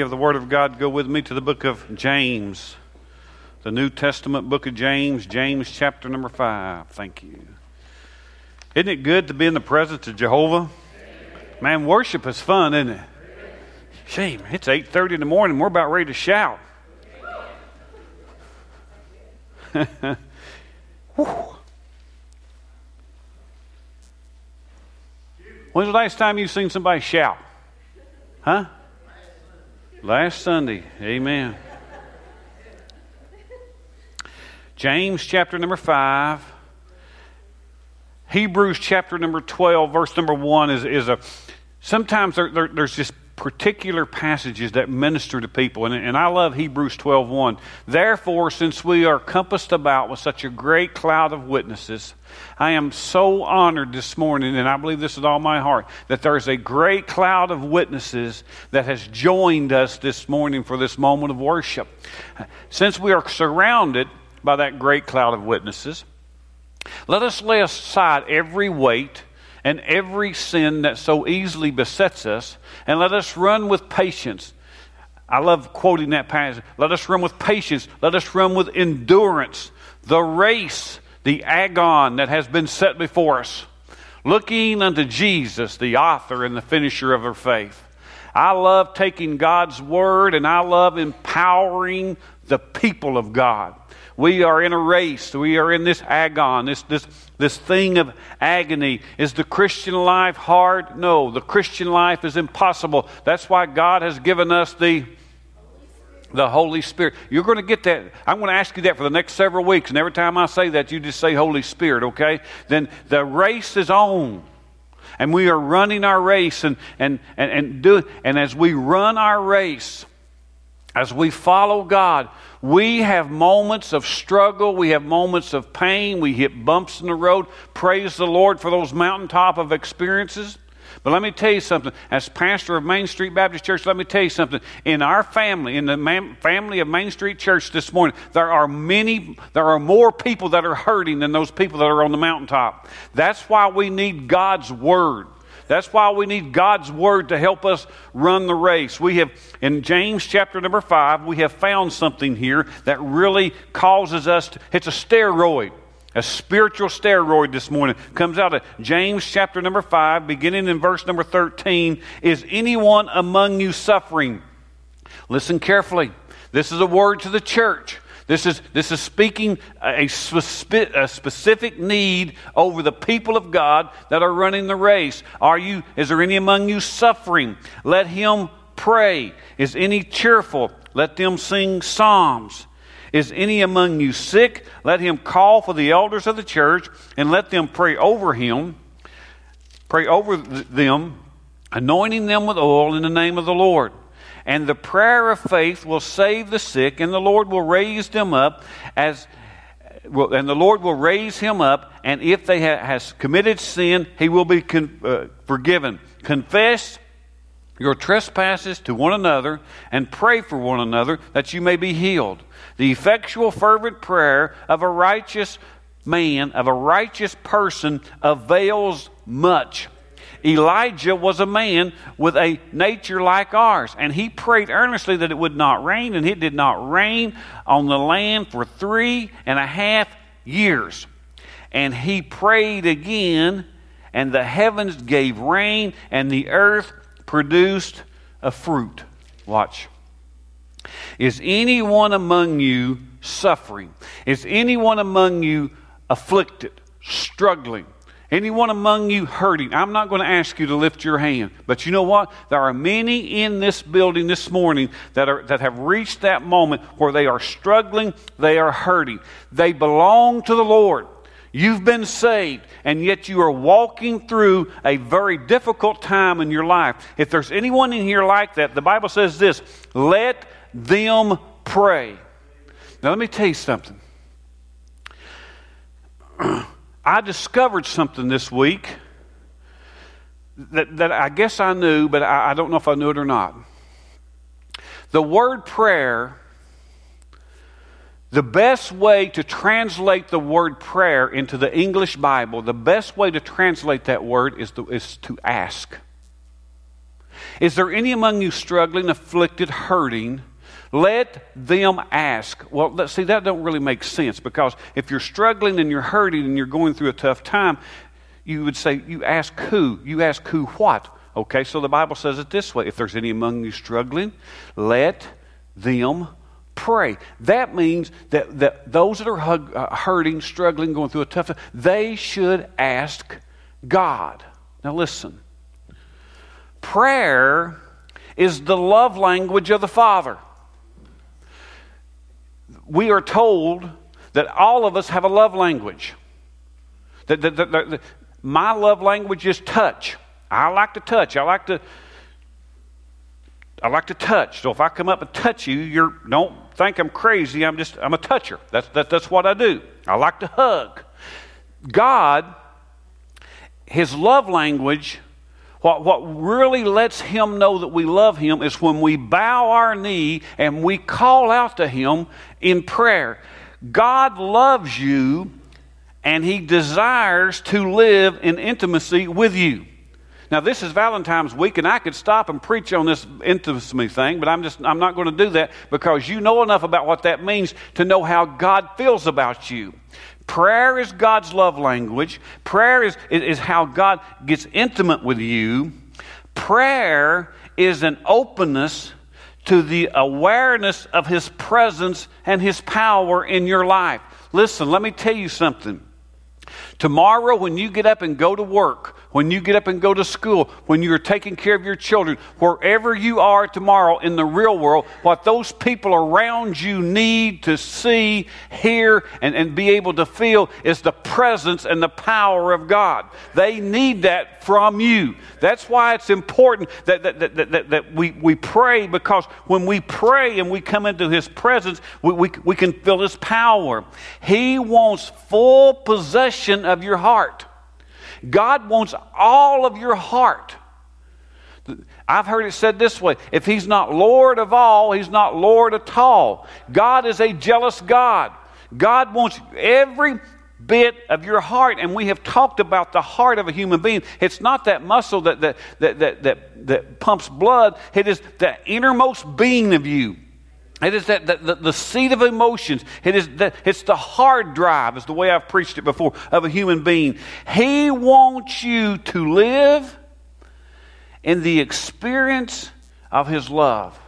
of the Word of God, go with me to the book of James, the New Testament book of James, James chapter number 5. Thank you. Isn't it good to be in the presence of Jehovah? Man, worship is fun, isn't it? Shame, it's 8.30 in the morning. We're about ready to shout. When's the last time you've seen somebody shout? Huh? Last Sunday. Amen. James chapter number 5. Hebrews chapter number 12, verse number 1 is, is a. Sometimes there, there, there's just particular passages that minister to people. And, and I love Hebrews 12 1. Therefore, since we are compassed about with such a great cloud of witnesses, I am so honored this morning, and I believe this with all my heart, that there's a great cloud of witnesses that has joined us this morning for this moment of worship. Since we are surrounded by that great cloud of witnesses, let us lay aside every weight and every sin that so easily besets us, and let us run with patience. I love quoting that passage. Let us run with patience. Let us run with endurance the race, the agon that has been set before us, looking unto Jesus, the author and the finisher of our faith. I love taking God's word and I love empowering the people of God. We are in a race. We are in this agon, this, this, this thing of agony. Is the Christian life hard? No, the Christian life is impossible. That's why God has given us the the Holy Spirit. You're going to get that. I'm going to ask you that for the next several weeks. And every time I say that, you just say Holy Spirit, okay? Then the race is on. And we are running our race and, and, and, and, do, and as we run our race, as we follow God, we have moments of struggle, we have moments of pain, we hit bumps in the road. Praise the Lord for those mountaintop of experiences. But let me tell you something. As pastor of Main Street Baptist Church, let me tell you something. In our family, in the family of Main Street Church this morning, there are many, there are more people that are hurting than those people that are on the mountaintop. That's why we need God's Word. That's why we need God's word to help us run the race. We have, in James chapter number five, we have found something here that really causes us to, it's a steroid. A spiritual steroid this morning comes out of James chapter number 5, beginning in verse number 13. Is anyone among you suffering? Listen carefully. This is a word to the church. This is, this is speaking a, spe- a specific need over the people of God that are running the race. Are you, is there any among you suffering? Let him pray. Is any cheerful? Let them sing psalms. Is any among you sick? Let him call for the elders of the church and let them pray over him, pray over them, anointing them with oil in the name of the Lord and the prayer of faith will save the sick, and the Lord will raise them up as and the Lord will raise him up, and if they ha- has committed sin, he will be con- uh, forgiven. Confess your trespasses to one another and pray for one another that you may be healed. The effectual, fervent prayer of a righteous man, of a righteous person, avails much. Elijah was a man with a nature like ours, and he prayed earnestly that it would not rain, and it did not rain on the land for three and a half years. And he prayed again, and the heavens gave rain, and the earth produced a fruit. Watch. Is anyone among you suffering? Is anyone among you afflicted, struggling? Anyone among you hurting? I'm not going to ask you to lift your hand. But you know what? There are many in this building this morning that, are, that have reached that moment where they are struggling, they are hurting. They belong to the Lord. You've been saved, and yet you are walking through a very difficult time in your life. If there's anyone in here like that, the Bible says this let them pray. Now, let me tell you something. I discovered something this week that, that I guess I knew, but I, I don't know if I knew it or not. The word prayer, the best way to translate the word prayer into the English Bible, the best way to translate that word is to, is to ask. Is there any among you struggling, afflicted, hurting? Let them ask. Well, let's see, that don't really make sense because if you're struggling and you're hurting and you're going through a tough time, you would say, you ask who? You ask who what? Okay, so the Bible says it this way if there's any among you struggling, let them pray. That means that, that those that are hug, uh, hurting, struggling, going through a tough time, they should ask God. Now, listen prayer is the love language of the Father we are told that all of us have a love language. That, that, that, that, my love language is touch. I like to touch. I like to. I like to touch. So if I come up and touch you, you don't think I'm crazy. I'm just I'm a toucher. That's that, that's what I do. I like to hug. God, His love language what, what really lets him know that we love him is when we bow our knee and we call out to him in prayer. God loves you and he desires to live in intimacy with you. Now, this is Valentine's week, and I could stop and preach on this intimacy thing, but I'm just I'm not going to do that because you know enough about what that means to know how God feels about you. Prayer is God's love language. Prayer is, is how God gets intimate with you. Prayer is an openness to the awareness of His presence and His power in your life. Listen, let me tell you something. Tomorrow, when you get up and go to work, when you get up and go to school, when you're taking care of your children, wherever you are tomorrow in the real world, what those people around you need to see, hear, and, and be able to feel is the presence and the power of God. They need that from you. That's why it's important that, that, that, that, that we, we pray because when we pray and we come into His presence, we, we, we can feel His power. He wants full possession of your heart. God wants all of your heart. I've heard it said this way if He's not Lord of all, He's not Lord at all. God is a jealous God. God wants every bit of your heart. And we have talked about the heart of a human being. It's not that muscle that, that, that, that, that, that pumps blood, it is the innermost being of you. It is that, that the, the, seat of emotions. It is that it's the hard drive, is the way I've preached it before, of a human being. He wants you to live in the experience of his love.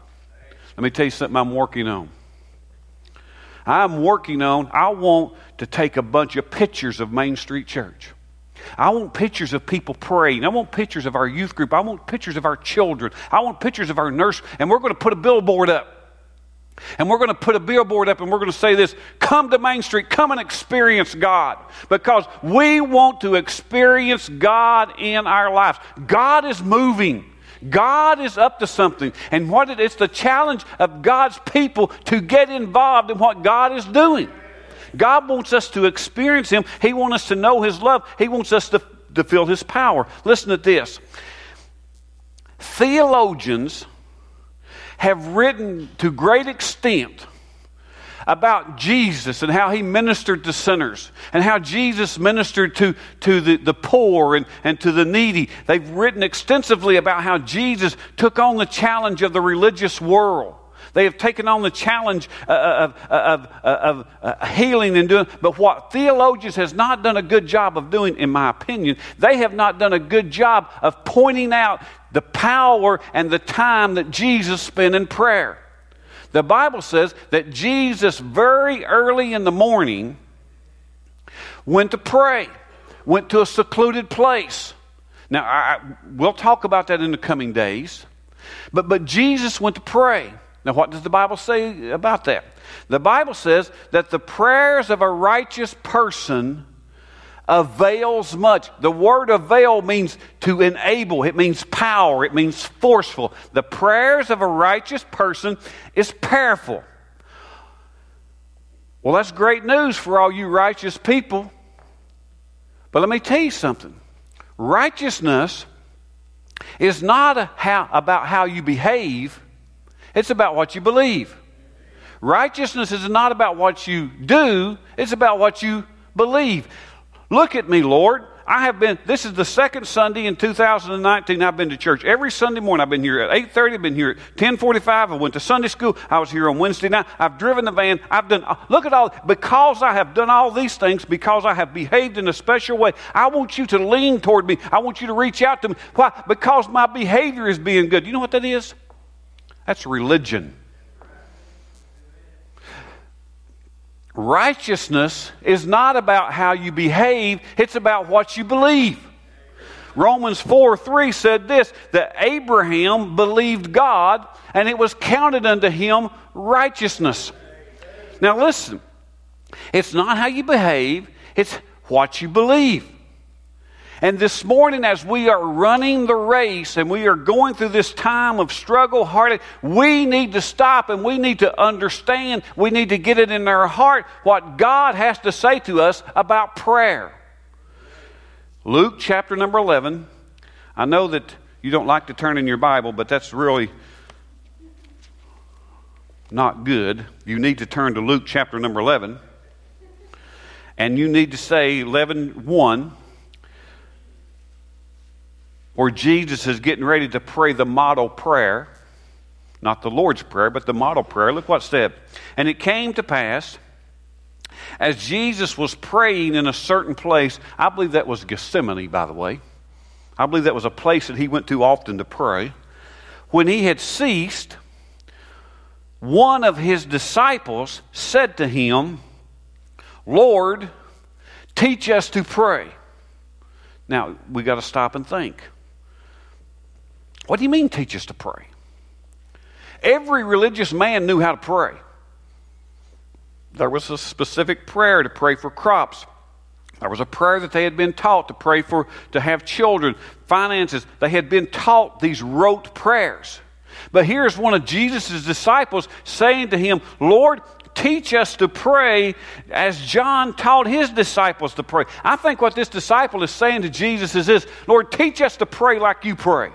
Let me tell you something I'm working on. I'm working on, I want to take a bunch of pictures of Main Street Church. I want pictures of people praying. I want pictures of our youth group. I want pictures of our children. I want pictures of our nurse. And we're going to put a billboard up. And we're going to put a billboard up and we're going to say this Come to Main Street, come and experience God. Because we want to experience God in our lives. God is moving. God is up to something. And what it, it's the challenge of God's people to get involved in what God is doing. God wants us to experience Him. He wants us to know His love. He wants us to, to feel His power. Listen to this. Theologians have written to great extent about Jesus and how he ministered to sinners and how Jesus ministered to, to the, the poor and, and to the needy. They've written extensively about how Jesus took on the challenge of the religious world. They have taken on the challenge uh, of, of, of, of uh, healing and doing, but what theologians has not done a good job of doing, in my opinion, they have not done a good job of pointing out the power and the time that Jesus spent in prayer. The Bible says that Jesus, very early in the morning, went to pray, went to a secluded place. Now, I, we'll talk about that in the coming days. But, but Jesus went to pray. Now, what does the Bible say about that? The Bible says that the prayers of a righteous person avails much. The word avail means to enable, it means power, it means forceful. The prayers of a righteous person is powerful. Well, that's great news for all you righteous people. But let me tell you something righteousness is not how, about how you behave it's about what you believe. Righteousness is not about what you do, it's about what you believe. Look at me, Lord. I have been, this is the second Sunday in 2019 I've been to church. Every Sunday morning I've been here at 8.30, I've been here at 10.45, I went to Sunday school, I was here on Wednesday night, I've driven the van, I've done, look at all, because I have done all these things, because I have behaved in a special way, I want you to lean toward me. I want you to reach out to me. Why? Because my behavior is being good. You know what that is? That's religion. Righteousness is not about how you behave, it's about what you believe. Romans 4 3 said this that Abraham believed God and it was counted unto him righteousness. Now, listen, it's not how you behave, it's what you believe. And this morning, as we are running the race and we are going through this time of struggle, heartache, we need to stop and we need to understand, we need to get it in our heart what God has to say to us about prayer. Luke chapter number 11. I know that you don't like to turn in your Bible, but that's really not good. You need to turn to Luke chapter number 11. And you need to say 11 1 where Jesus is getting ready to pray the model prayer, not the Lord's Prayer, but the model prayer. Look what said. And it came to pass, as Jesus was praying in a certain place, I believe that was Gethsemane, by the way. I believe that was a place that he went to often to pray. When he had ceased, one of his disciples said to him, Lord, teach us to pray. Now, we got to stop and think. What do you mean, teach us to pray? Every religious man knew how to pray. There was a specific prayer to pray for crops. There was a prayer that they had been taught to pray for, to have children, finances. They had been taught these rote prayers. But here's one of Jesus' disciples saying to him, Lord, teach us to pray as John taught his disciples to pray. I think what this disciple is saying to Jesus is this Lord, teach us to pray like you pray.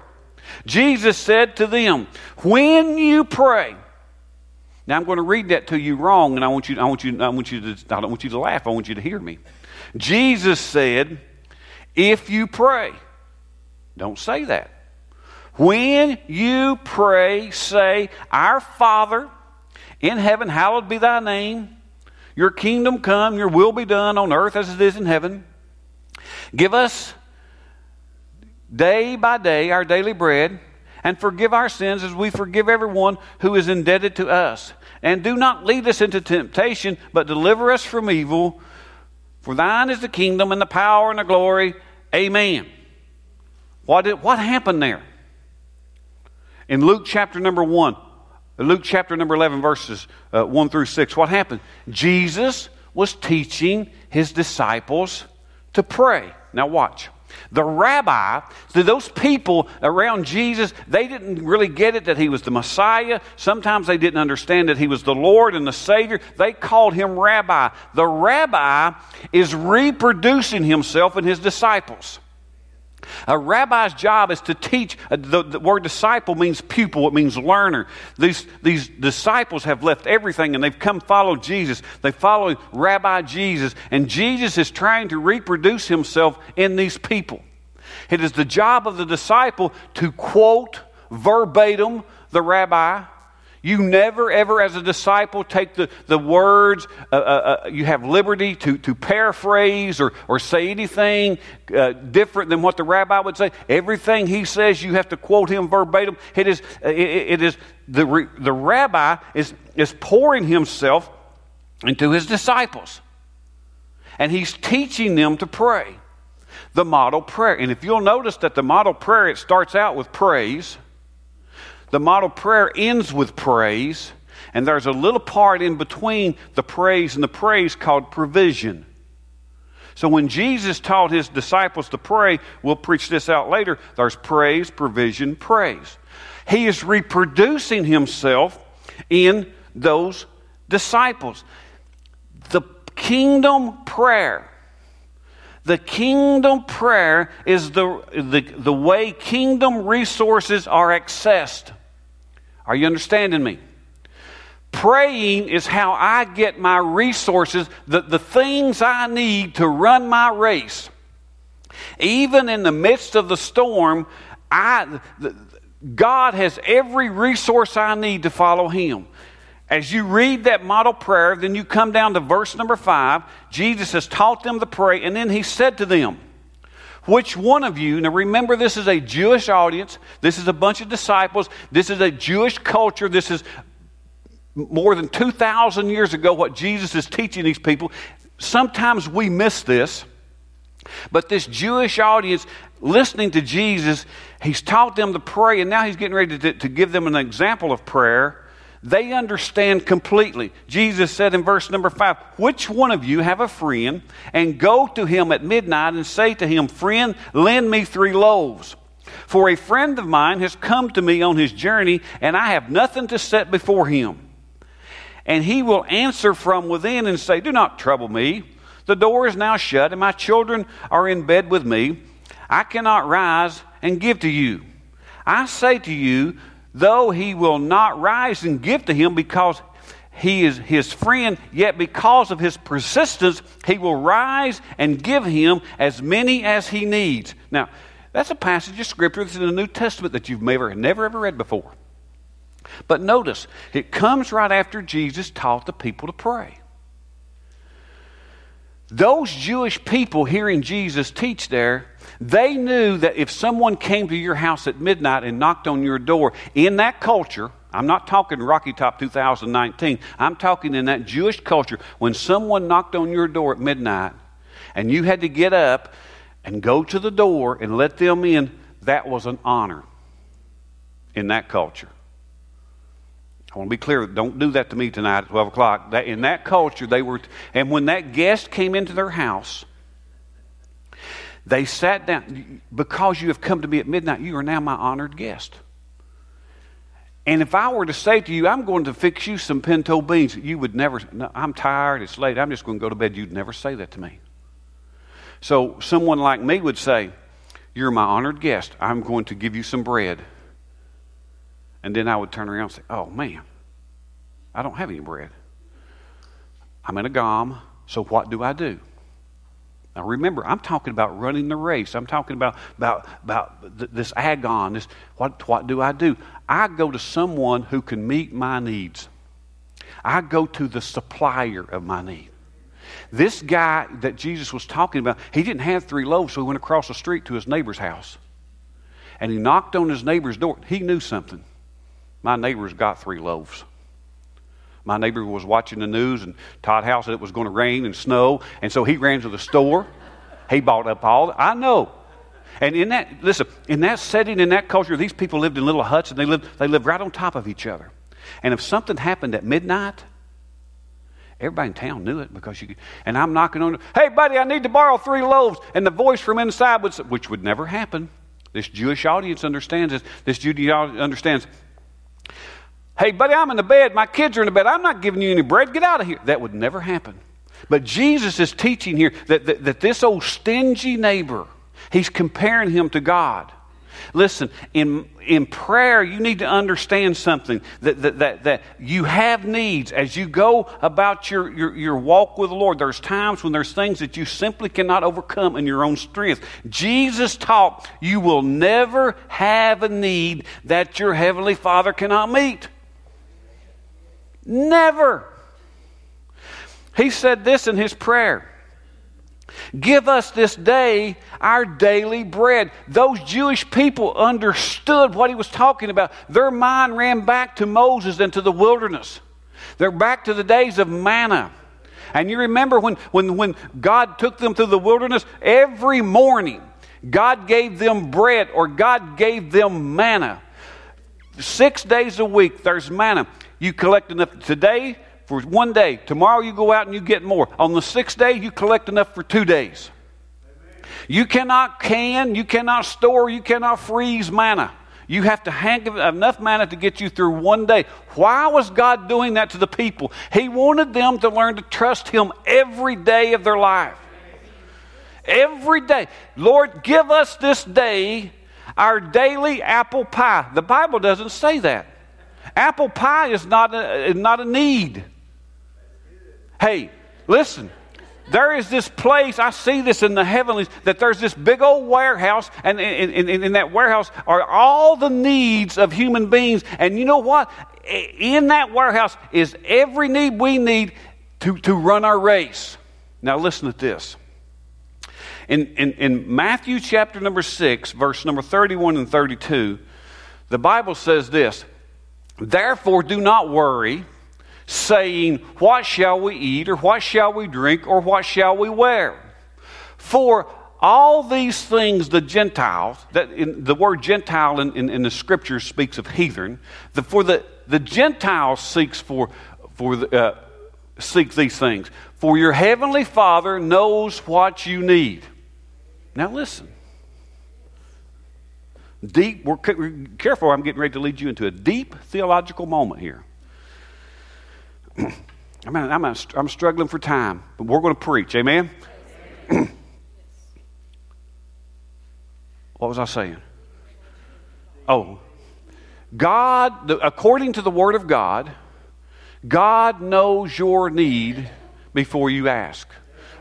Jesus said to them, When you pray, now I'm going to read that to you wrong, and I want you, I want you, I want you to, I don't want you to laugh. I want you to hear me. Jesus said, "If you pray, don't say that. When you pray, say, Our Father in heaven, hallowed be Thy name. Your kingdom come. Your will be done on earth as it is in heaven. Give us day by day our daily bread, and forgive our sins as we forgive everyone who is indebted to us. And do not lead us into temptation, but deliver us from evil. For thine is the kingdom and the power and the glory. Amen. What, did, what happened there? In Luke chapter number 1, Luke chapter number 11, verses uh, 1 through 6, what happened? Jesus was teaching his disciples to pray. Now, watch. The rabbi, those people around Jesus, they didn't really get it that he was the Messiah. Sometimes they didn't understand that he was the Lord and the Savior. They called him rabbi. The rabbi is reproducing himself and his disciples. A rabbi's job is to teach. Uh, the, the, word disciple means pupil, it means learner. These, these disciples have left everything and they've come follow Jesus. They follow Rabbi Jesus, and Jesus is trying to reproduce himself in these people. It is the job of the disciple to quote verbatim the rabbi you never, ever, as a disciple, take the, the words, uh, uh, uh, you have liberty to, to paraphrase or, or say anything uh, different than what the rabbi would say. Everything he says, you have to quote him verbatim. It is, uh, it, it is the, the rabbi is, is pouring himself into his disciples. And he's teaching them to pray. The model prayer. And if you'll notice that the model prayer, it starts out with praise the model prayer ends with praise, and there's a little part in between the praise and the praise called provision. So when Jesus taught his disciples to pray, we'll preach this out later, there's praise, provision, praise. He is reproducing himself in those disciples. The kingdom prayer. The kingdom prayer is the, the, the way kingdom resources are accessed. Are you understanding me? Praying is how I get my resources, the, the things I need to run my race. Even in the midst of the storm, I, God has every resource I need to follow Him. As you read that model prayer, then you come down to verse number five. Jesus has taught them to pray, and then He said to them, which one of you, now remember, this is a Jewish audience, this is a bunch of disciples, this is a Jewish culture, this is more than 2,000 years ago what Jesus is teaching these people. Sometimes we miss this, but this Jewish audience listening to Jesus, he's taught them to pray, and now he's getting ready to, to give them an example of prayer they understand completely. Jesus said in verse number five, Which one of you have a friend and go to him at midnight and say to him, Friend, lend me three loaves? For a friend of mine has come to me on his journey, and I have nothing to set before him. And he will answer from within and say, Do not trouble me. The door is now shut, and my children are in bed with me. I cannot rise and give to you. I say to you, though he will not rise and give to him because he is his friend, yet because of his persistence, he will rise and give him as many as he needs. Now, that's a passage of scripture that's in the New Testament that you've never, never ever read before. But notice, it comes right after Jesus taught the people to pray. Those Jewish people hearing Jesus teach there, they knew that if someone came to your house at midnight and knocked on your door, in that culture, I'm not talking Rocky Top 2019, I'm talking in that Jewish culture, when someone knocked on your door at midnight and you had to get up and go to the door and let them in, that was an honor in that culture. I want to be clear. Don't do that to me tonight at 12 o'clock. That, in that culture, they were, and when that guest came into their house, they sat down. Because you have come to me at midnight, you are now my honored guest. And if I were to say to you, I'm going to fix you some pinto beans, you would never, no, I'm tired, it's late, I'm just going to go to bed. You'd never say that to me. So someone like me would say, You're my honored guest. I'm going to give you some bread. And then I would turn around and say, Oh, man, I don't have any bread. I'm in a GOM, so what do I do? Now remember, I'm talking about running the race. I'm talking about, about, about this agon. This, what, what do I do? I go to someone who can meet my needs. I go to the supplier of my need. This guy that Jesus was talking about, he didn't have three loaves, so he went across the street to his neighbor's house. And he knocked on his neighbor's door. He knew something. My neighbor's got three loaves. My neighbor was watching the news, and Todd Howell said it was going to rain and snow, and so he ran to the store. He bought up all. I know. And in that, listen, in that setting, in that culture, these people lived in little huts, and they lived, they lived right on top of each other. And if something happened at midnight, everybody in town knew it because you. could. And I'm knocking on. Hey, buddy, I need to borrow three loaves. And the voice from inside would, say, which would never happen. This Jewish audience understands this. This Judean audience understands. Hey, buddy, I'm in the bed. My kids are in the bed. I'm not giving you any bread. Get out of here. That would never happen. But Jesus is teaching here that, that, that this old stingy neighbor, he's comparing him to God. Listen, in, in prayer, you need to understand something that, that, that, that you have needs as you go about your, your, your walk with the Lord. There's times when there's things that you simply cannot overcome in your own strength. Jesus taught you will never have a need that your Heavenly Father cannot meet. Never. He said this in his prayer Give us this day our daily bread. Those Jewish people understood what he was talking about. Their mind ran back to Moses and to the wilderness. They're back to the days of manna. And you remember when, when, when God took them through the wilderness, every morning God gave them bread or God gave them manna. Six days a week, there's manna. You collect enough today for one day. Tomorrow you go out and you get more. On the sixth day, you collect enough for two days. You cannot can, you cannot store, you cannot freeze manna. You have to hang enough manna to get you through one day. Why was God doing that to the people? He wanted them to learn to trust Him every day of their life. Every day. Lord, give us this day our daily apple pie. The Bible doesn't say that. Apple pie is not a, not a need. Hey, listen. there is this place, I see this in the heavenlies, that there's this big old warehouse, and in, in, in, that warehouse are all the needs of human beings. And you know what? In that warehouse is every need we need to, to run our race. Now, listen to this. In, in, in Matthew chapter number 6, verse number 31 and 32, the Bible says this Therefore, do not worry saying, What shall we eat, or what shall we drink, or what shall we wear? For all these things the Gentiles, that in, the word Gentile in, in, in, the scripture speaks of heathen, the, for the, the seeks for, for the, uh, seeks these things. For your heavenly Father knows what you need. Now listen. Deep, we're, we're careful, I'm getting ready to lead you into a deep theological moment here. I'm, a, I'm struggling for time, but we're going to preach. Amen? what was I saying? Oh, God, according to the Word of God, God knows your need before you ask.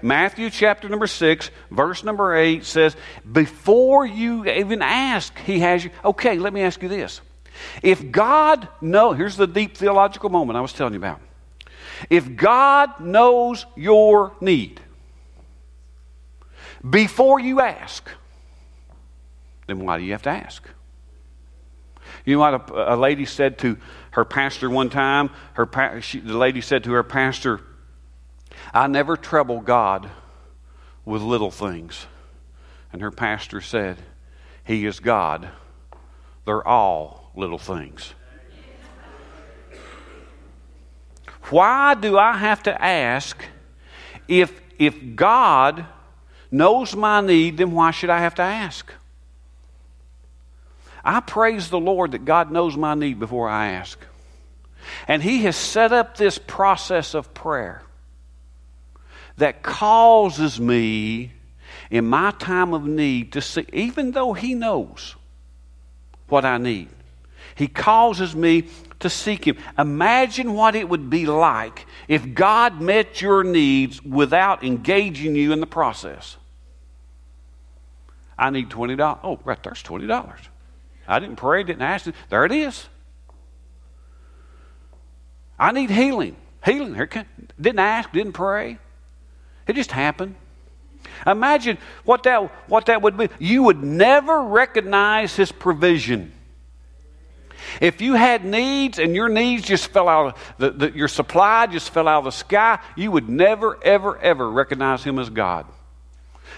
Matthew chapter number 6, verse number 8 says, Before you even ask, He has you. Okay, let me ask you this. If God know, here's the deep theological moment I was telling you about. If God knows your need before you ask, then why do you have to ask? You know what a, a lady said to her pastor one time? Her, she, the lady said to her pastor, I never trouble God with little things. And her pastor said, He is God. They're all little things. Why do I have to ask if, if God knows my need, then why should I have to ask? I praise the Lord that God knows my need before I ask. And He has set up this process of prayer that causes me in my time of need to see, even though He knows what I need, He causes me to seek Him. Imagine what it would be like if God met your needs without engaging you in the process. I need $20. Oh, right there's $20. I didn't pray, didn't ask. There it is. I need healing. Healing. Didn't ask, didn't pray. It just happened. Imagine what that, what that would be. You would never recognize His provision. If you had needs and your needs just fell out, of the, the, your supply just fell out of the sky, you would never, ever, ever recognize Him as God.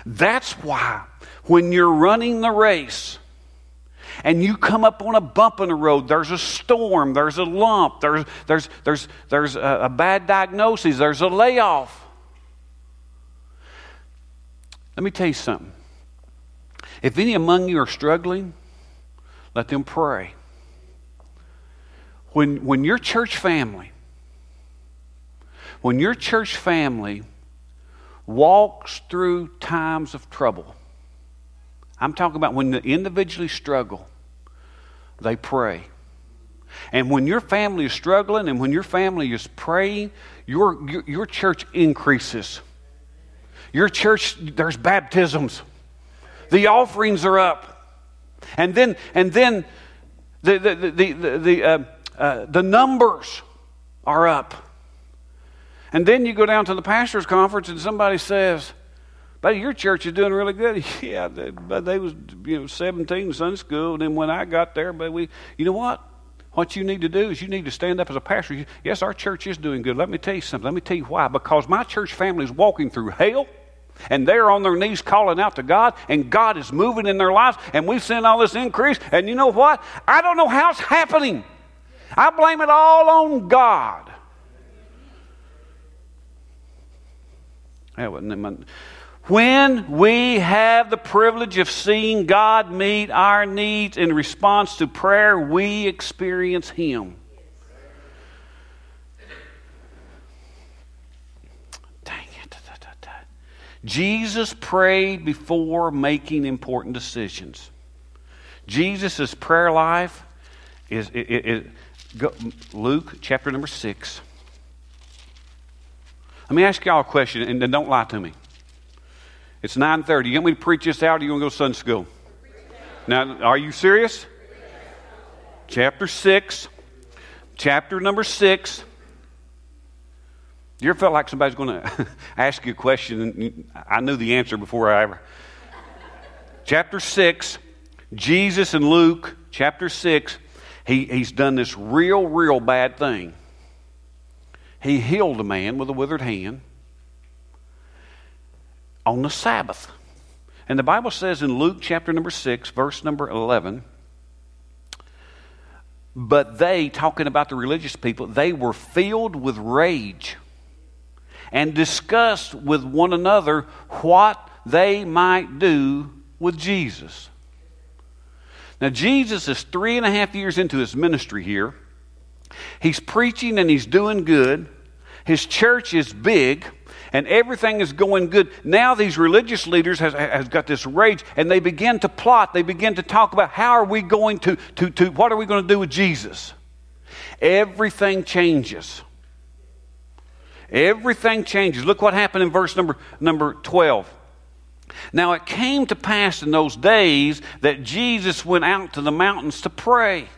That's why when you're running the race and you come up on a bump in the road, there's a storm, there's a lump, there's, there's, there's, there's a, a bad diagnosis, there's a layoff. Let me tell you something. If any among you are struggling, let them pray when, when your church family, when your church family walks through times of trouble, I'm talking about when they individually struggle, they pray. And when your family is struggling and when your family is praying, your, your, your church increases. Your church, there's baptisms. The offerings are up. And then, and then the, the, the, the, the uh, uh, the numbers are up. And then you go down to the pastor's conference and somebody says, but your church is doing really good. yeah, they, but they was you know 17 Sunday school, and then when I got there, but we, you know what? What you need to do is you need to stand up as a pastor. Yes, our church is doing good. Let me tell you something. Let me tell you why. Because my church family is walking through hell and they're on their knees calling out to God, and God is moving in their lives, and we've seen all this increase. And you know what? I don't know how it's happening. I blame it all on God. When we have the privilege of seeing God meet our needs in response to prayer, we experience Him. Dang it. Jesus prayed before making important decisions. Jesus' prayer life is, is, is Go, Luke chapter number 6. Let me ask y'all a question, and then don't lie to me. It's 9.30. You want me to preach this out or you want to go to Sunday school? Now, are you serious? Chapter 6. Chapter number 6. You ever felt like somebody's going to ask you a question and I knew the answer before I ever. Chapter 6, Jesus and Luke, chapter 6, he, he's done this real, real bad thing. He healed a man with a withered hand on the Sabbath. And the Bible says in Luke chapter number 6, verse number 11, but they, talking about the religious people, they were filled with rage and discussed with one another what they might do with Jesus. Now, Jesus is three and a half years into his ministry here. He's preaching and he's doing good. His church is big and everything is going good. Now these religious leaders has, has got this rage and they begin to plot. They begin to talk about how are we going to, to, to what are we going to do with Jesus? Everything changes. Everything changes. Look what happened in verse number, number 12. Now it came to pass in those days that Jesus went out to the mountains to pray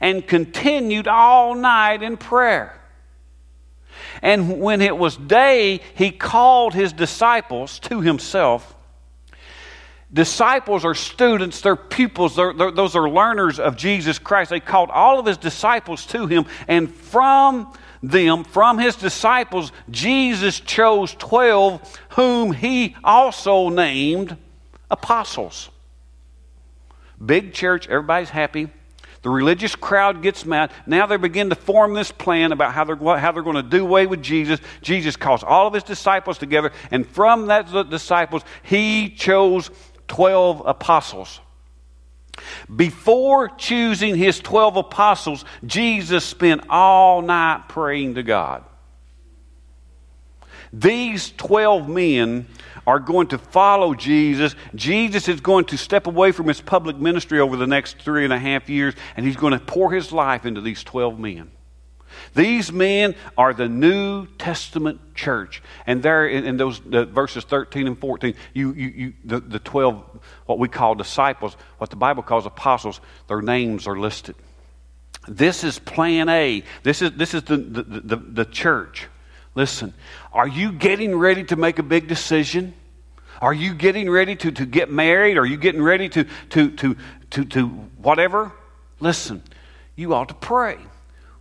and continued all night in prayer. And when it was day, he called his disciples to himself. Disciples are students, they're pupils, they're, they're, those are learners of Jesus Christ. They called all of his disciples to him, and from them, from his disciples, Jesus chose 12, whom he also named apostles. Big church, everybody's happy. The religious crowd gets mad. Now they begin to form this plan about how they're, how they're going to do away with Jesus. Jesus calls all of his disciples together, and from that disciples, he chose 12 apostles. Before choosing his 12 apostles, Jesus spent all night praying to God. These 12 men are going to follow Jesus. Jesus is going to step away from his public ministry over the next three and a half years, and he's going to pour his life into these 12 men. These men are the New Testament church. And there in, in those verses 13 and 14, you, you, you, the, the 12, what we call disciples, what the Bible calls apostles, their names are listed. This is plan A. This is, this is the, the, the, the church. Listen, are you getting ready to make a big decision? Are you getting ready to, to get married? Are you getting ready to, to, to, to, to whatever? Listen, you ought to pray.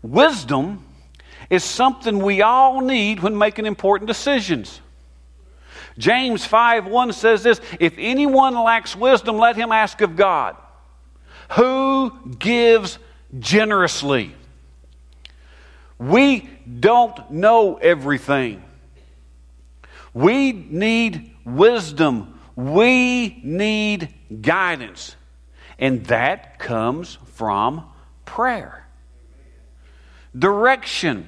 Wisdom is something we all need when making important decisions. James 5 1 says this If anyone lacks wisdom, let him ask of God, who gives generously. We don't know everything. We need wisdom. We need guidance. And that comes from prayer direction.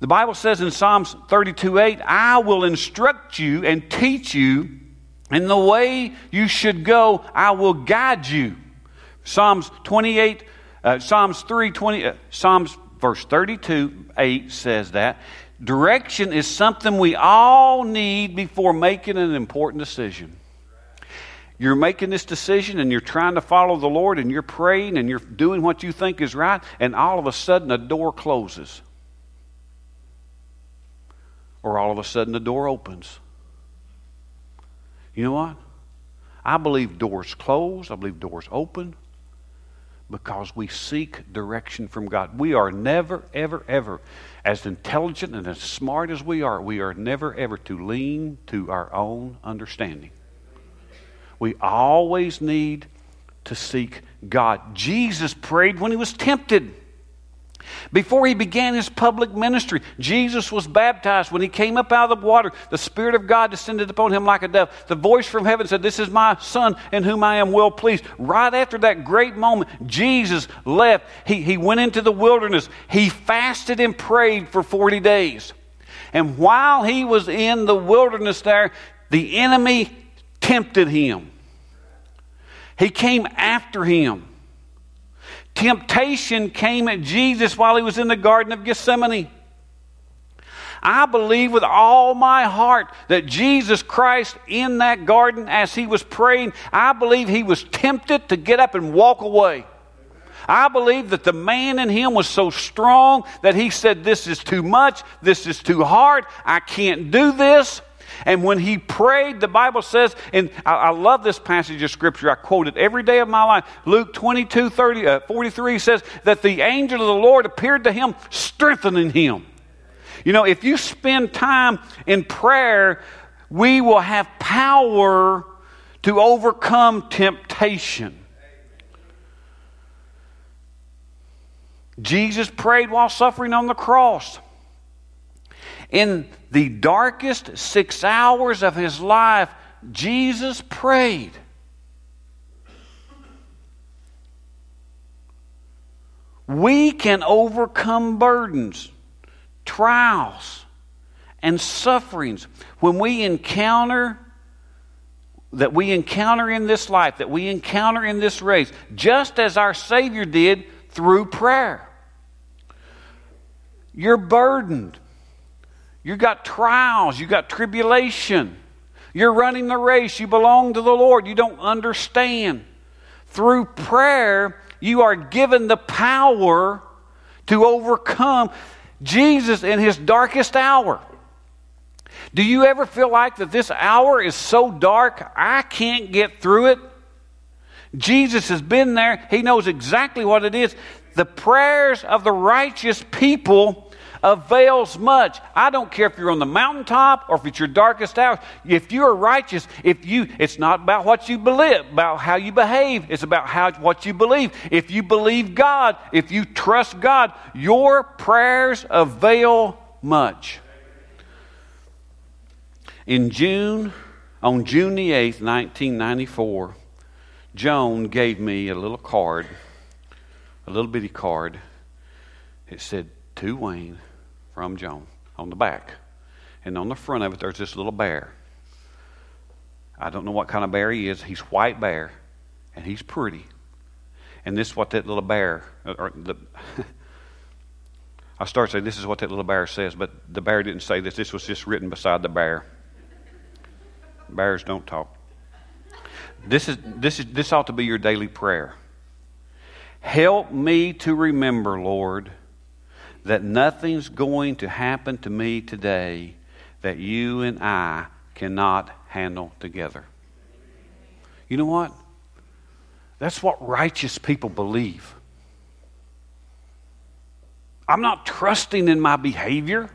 The Bible says in Psalms 32 8, I will instruct you and teach you in the way you should go, I will guide you. Psalms 28, uh, Psalms 3, 20, uh, Psalms verse 32 8 says that. Direction is something we all need before making an important decision you're making this decision and you're trying to follow the Lord and you're praying and you're doing what you think is right, and all of a sudden a door closes. Or all of a sudden the door opens. You know what? I believe doors close, I believe doors open because we seek direction from God. We are never, ever, ever, as intelligent and as smart as we are, we are never, ever to lean to our own understanding. We always need to seek God. Jesus prayed when he was tempted. Before he began his public ministry, Jesus was baptized. When he came up out of the water, the Spirit of God descended upon him like a dove. The voice from heaven said, This is my Son in whom I am well pleased. Right after that great moment, Jesus left. He, he went into the wilderness. He fasted and prayed for 40 days. And while he was in the wilderness there, the enemy tempted him. He came after him. Temptation came at Jesus while he was in the Garden of Gethsemane. I believe with all my heart that Jesus Christ in that garden as he was praying, I believe he was tempted to get up and walk away. I believe that the man in him was so strong that he said, This is too much. This is too hard. I can't do this. And when he prayed, the Bible says, and I, I, love this passage of Scripture. I quote it every day of my life. Luke 22 30, uh, 43 says that the angel of the Lord appeared to him, strengthening him. You know, if you spend time in prayer, we will have power to overcome temptation. Jesus prayed while suffering on the cross. In the darkest six hours of his life, Jesus prayed. We can overcome burdens, trials, and sufferings when we encounter that we encounter in this life, that we encounter in this race, just as our Savior did through prayer. You're burdened. You got trials. You got tribulation. You're running the race. You belong to the Lord. You don't understand. Through prayer, you are given the power to overcome Jesus in his darkest hour. Do you ever feel like that this hour is so dark I can't get through it? Jesus has been there. He knows exactly what it is. The prayers of the righteous people avails much. I don't care if you're on the mountaintop or if it's your darkest hour. If you are righteous, if you, it's not about what you believe, about how you behave. It's about how what you believe. If you believe God, if you trust God, your prayers avail much. In June, on June the 8th, 1994, Joan gave me a little card, a little bitty card. It said, To Wayne, from Joan on the back. And on the front of it, there's this little bear. I don't know what kind of bear he is. He's white bear, and he's pretty. And this is what that little bear, uh, or the, I started saying this is what that little bear says, but the bear didn't say this. This was just written beside the bear. Bears don't talk. This is this is this ought to be your daily prayer. Help me to remember, Lord, that nothing's going to happen to me today that you and I cannot handle together. You know what? That's what righteous people believe. I'm not trusting in my behavior.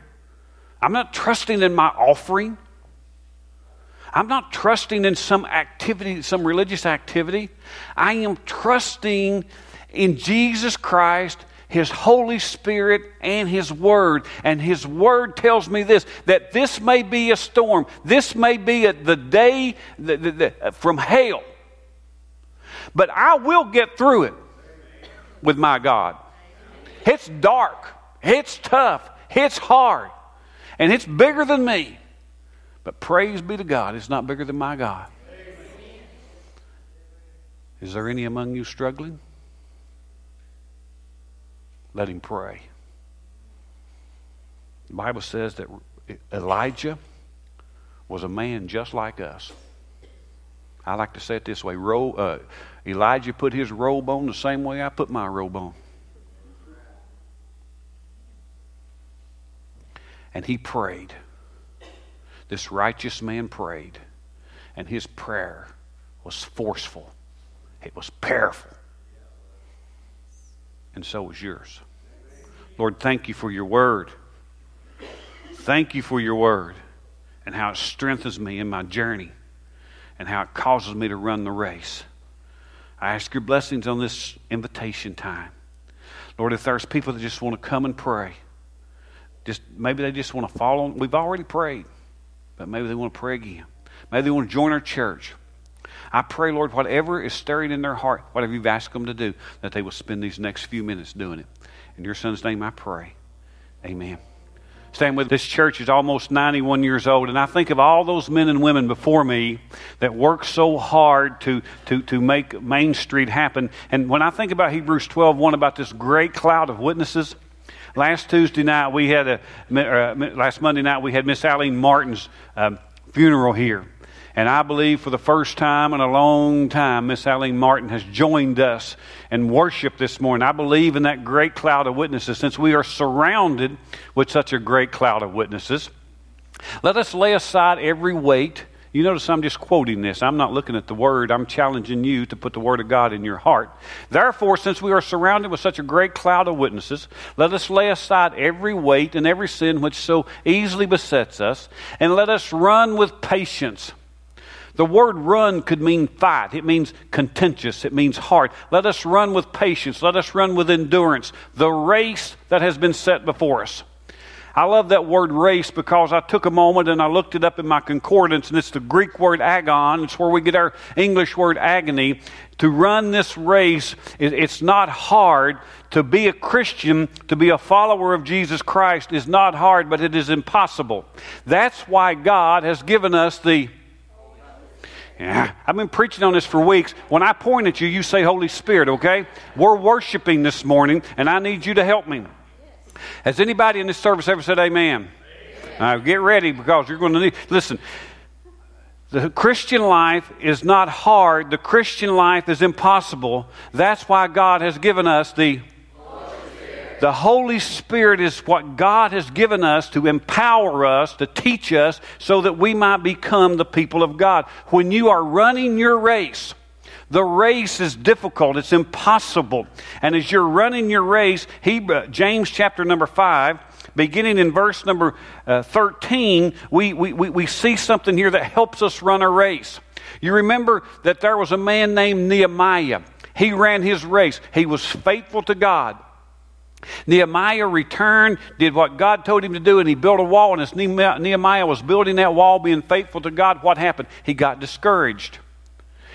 I'm not trusting in my offering. I'm not trusting in some activity, some religious activity. I am trusting in Jesus Christ his Holy Spirit and His Word. And His Word tells me this that this may be a storm, this may be a, the day the, the, the, from hell. But I will get through it with my God. It's dark, it's tough, it's hard, and it's bigger than me. But praise be to God, it's not bigger than my God. Is there any among you struggling? Let him pray. The Bible says that Elijah was a man just like us. I like to say it this way uh, Elijah put his robe on the same way I put my robe on. And he prayed. This righteous man prayed. And his prayer was forceful, it was powerful and so is yours. Lord, thank you for your word. Thank you for your word and how it strengthens me in my journey and how it causes me to run the race. I ask your blessings on this invitation time. Lord, if there's people that just want to come and pray, just maybe they just want to follow. We've already prayed, but maybe they want to pray again. Maybe they want to join our church. I pray, Lord, whatever is stirring in their heart, whatever you've asked them to do, that they will spend these next few minutes doing it. In your son's name I pray. Amen. Stand with this church is almost 91 years old, and I think of all those men and women before me that worked so hard to, to, to make Main Street happen. And when I think about Hebrews 12 1 about this great cloud of witnesses, Last Tuesday night, we had a, uh, last Monday night, we had Miss Eileen Martin's um, funeral here. And I believe for the first time in a long time, Miss Eileen Martin has joined us in worship this morning. I believe in that great cloud of witnesses since we are surrounded with such a great cloud of witnesses. Let us lay aside every weight. You notice I'm just quoting this. I'm not looking at the word. I'm challenging you to put the word of God in your heart. Therefore, since we are surrounded with such a great cloud of witnesses, let us lay aside every weight and every sin which so easily besets us, and let us run with patience the word run could mean fight. It means contentious. It means hard. Let us run with patience. Let us run with endurance. The race that has been set before us. I love that word race because I took a moment and I looked it up in my concordance, and it's the Greek word agon. It's where we get our English word agony. To run this race, it's not hard. To be a Christian, to be a follower of Jesus Christ, is not hard, but it is impossible. That's why God has given us the yeah, I've been preaching on this for weeks. When I point at you, you say Holy Spirit, okay? We're worshiping this morning, and I need you to help me. Has anybody in this service ever said amen? amen. get ready because you're going to need. Listen, the Christian life is not hard, the Christian life is impossible. That's why God has given us the the Holy Spirit is what God has given us to empower us, to teach us, so that we might become the people of God. When you are running your race, the race is difficult, it's impossible. And as you're running your race, he, uh, James chapter number 5, beginning in verse number uh, 13, we, we, we, we see something here that helps us run a race. You remember that there was a man named Nehemiah. He ran his race, he was faithful to God. Nehemiah returned, did what God told him to do, and he built a wall. And as Nehemiah was building that wall, being faithful to God, what happened? He got discouraged.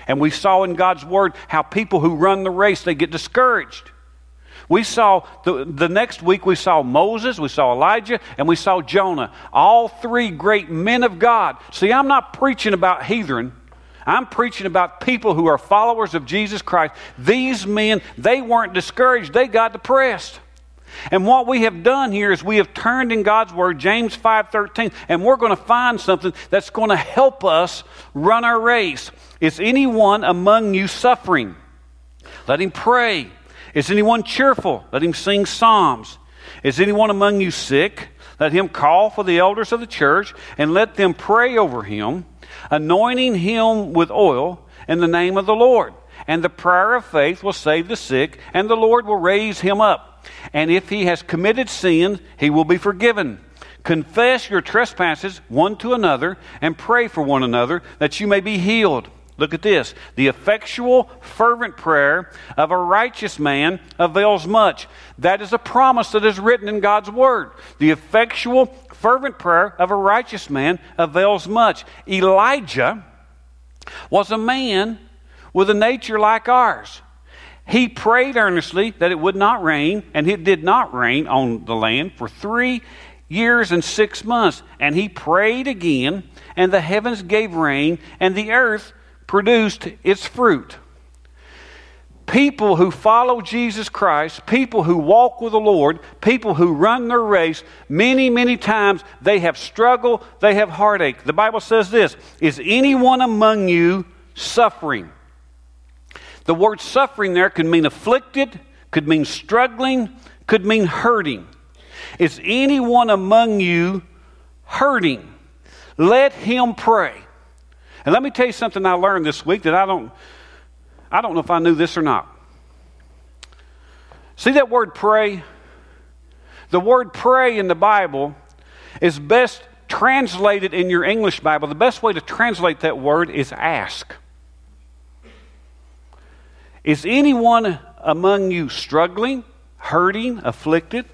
And we saw in God's word how people who run the race, they get discouraged. We saw the, the next week, we saw Moses, we saw Elijah, and we saw Jonah. All three great men of God. See, I'm not preaching about heathen. I'm preaching about people who are followers of Jesus Christ. These men, they weren't discouraged, they got depressed. And what we have done here is we have turned in God's word, James 5:13, and we're going to find something that's going to help us run our race. Is anyone among you suffering? Let him pray. Is anyone cheerful? Let him sing psalms. Is anyone among you sick? Let him call for the elders of the church and let them pray over him, anointing him with oil in the name of the Lord. And the prayer of faith will save the sick, and the Lord will raise him up. And if he has committed sin, he will be forgiven. Confess your trespasses one to another and pray for one another that you may be healed. Look at this. The effectual, fervent prayer of a righteous man avails much. That is a promise that is written in God's Word. The effectual, fervent prayer of a righteous man avails much. Elijah was a man with a nature like ours. He prayed earnestly that it would not rain, and it did not rain on the land for three years and six months. And he prayed again, and the heavens gave rain, and the earth produced its fruit. People who follow Jesus Christ, people who walk with the Lord, people who run their race, many, many times they have struggle, they have heartache. The Bible says this Is anyone among you suffering? The word suffering there could mean afflicted, could mean struggling, could mean hurting. Is anyone among you hurting? Let him pray. And let me tell you something I learned this week that I don't I don't know if I knew this or not. See that word pray? The word pray in the Bible is best translated in your English Bible. The best way to translate that word is ask. Is anyone among you struggling, hurting, afflicted?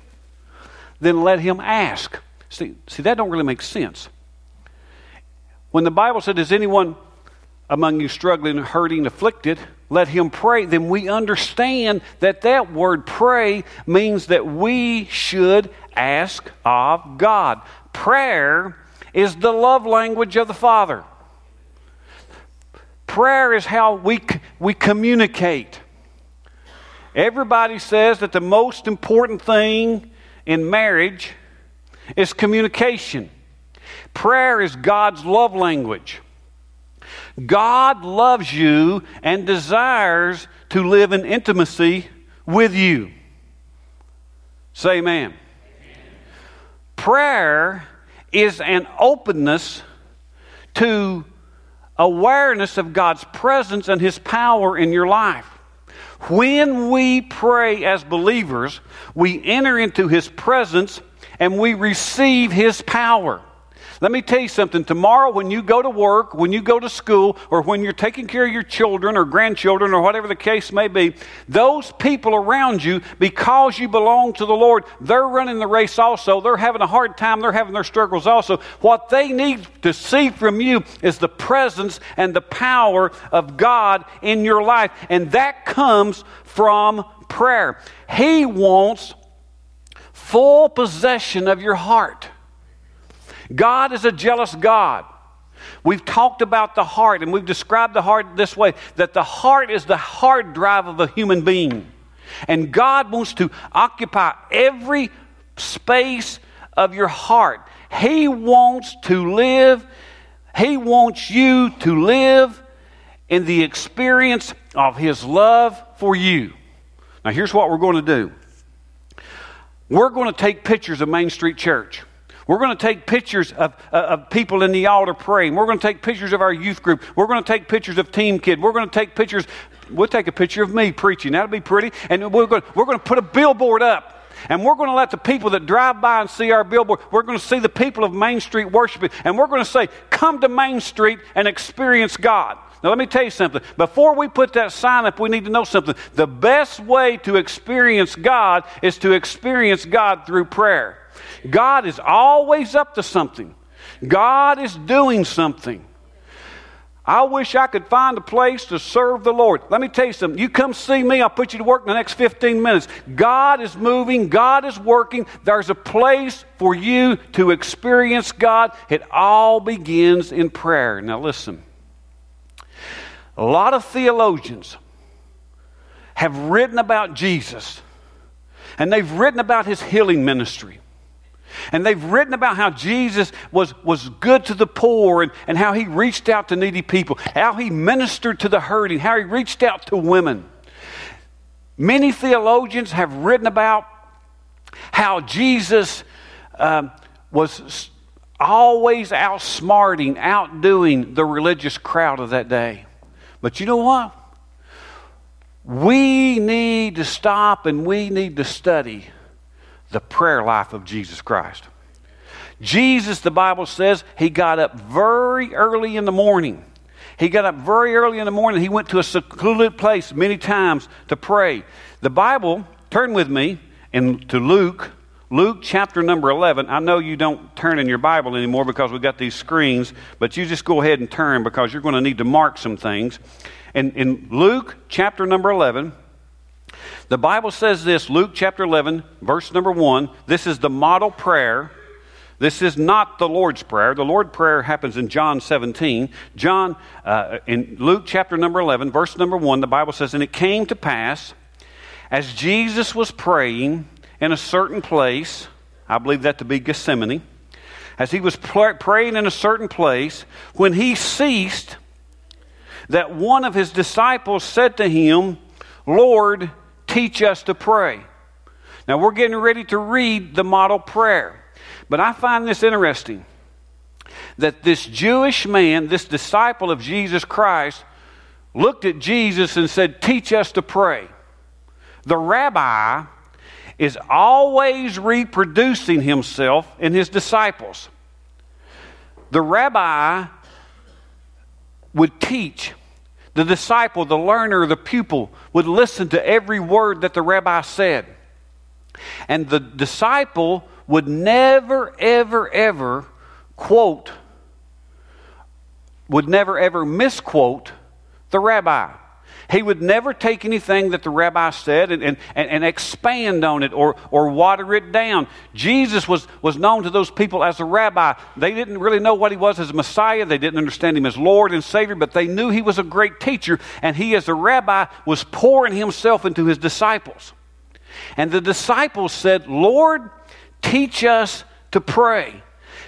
Then let him ask. See, see that don't really make sense. When the Bible said, Is anyone among you struggling, hurting, afflicted? Let him pray. Then we understand that that word pray means that we should ask of God. Prayer is the love language of the Father. Prayer is how we, we communicate. Everybody says that the most important thing in marriage is communication. Prayer is God's love language. God loves you and desires to live in intimacy with you. Say amen. amen. Prayer is an openness to awareness of God's presence and His power in your life. When we pray as believers, we enter into His presence and we receive His power. Let me tell you something. Tomorrow, when you go to work, when you go to school, or when you're taking care of your children or grandchildren or whatever the case may be, those people around you, because you belong to the Lord, they're running the race also. They're having a hard time. They're having their struggles also. What they need to see from you is the presence and the power of God in your life. And that comes from prayer. He wants full possession of your heart. God is a jealous God. We've talked about the heart and we've described the heart this way that the heart is the hard drive of a human being. And God wants to occupy every space of your heart. He wants to live, He wants you to live in the experience of His love for you. Now, here's what we're going to do we're going to take pictures of Main Street Church. We're going to take pictures of, uh, of people in the altar praying. We're going to take pictures of our youth group. We're going to take pictures of Team Kid. We're going to take pictures. We'll take a picture of me preaching. That'll be pretty. And we're going, we're going to put a billboard up. And we're going to let the people that drive by and see our billboard, we're going to see the people of Main Street worshiping. And we're going to say, come to Main Street and experience God. Now, let me tell you something. Before we put that sign up, we need to know something. The best way to experience God is to experience God through prayer. God is always up to something, God is doing something. I wish I could find a place to serve the Lord. Let me tell you something. You come see me, I'll put you to work in the next 15 minutes. God is moving, God is working. There's a place for you to experience God. It all begins in prayer. Now, listen. A lot of theologians have written about Jesus, and they've written about his healing ministry. And they've written about how Jesus was, was good to the poor and, and how he reached out to needy people, how he ministered to the hurting, how he reached out to women. Many theologians have written about how Jesus um, was always outsmarting, outdoing the religious crowd of that day. But you know what? We need to stop and we need to study the prayer life of Jesus Christ. Jesus, the Bible says, he got up very early in the morning. He got up very early in the morning. He went to a secluded place many times to pray. The Bible, turn with me in, to Luke, Luke chapter number 11. I know you don't turn in your Bible anymore because we've got these screens, but you just go ahead and turn because you're going to need to mark some things. And in Luke chapter number 11, the Bible says this Luke chapter 11, verse number 1. This is the model prayer. This is not the Lord's Prayer. The Lord's Prayer happens in John 17. John, uh, in Luke chapter number 11, verse number 1, the Bible says, And it came to pass, as Jesus was praying in a certain place, I believe that to be Gethsemane, as he was praying in a certain place, when he ceased, that one of his disciples said to him, Lord, teach us to pray. Now, we're getting ready to read the model prayer, but I find this interesting that this Jewish man, this disciple of Jesus Christ, looked at Jesus and said, Teach us to pray. The rabbi is always reproducing himself in his disciples. The rabbi would teach the disciple, the learner, the pupil would listen to every word that the rabbi said. And the disciple would never, ever, ever quote, would never, ever misquote the rabbi. He would never take anything that the rabbi said and, and, and expand on it or, or water it down. Jesus was, was known to those people as a rabbi. They didn't really know what he was as a Messiah, they didn't understand him as Lord and Savior, but they knew he was a great teacher, and he, as a rabbi, was pouring himself into his disciples. And the disciples said, Lord, teach us to pray.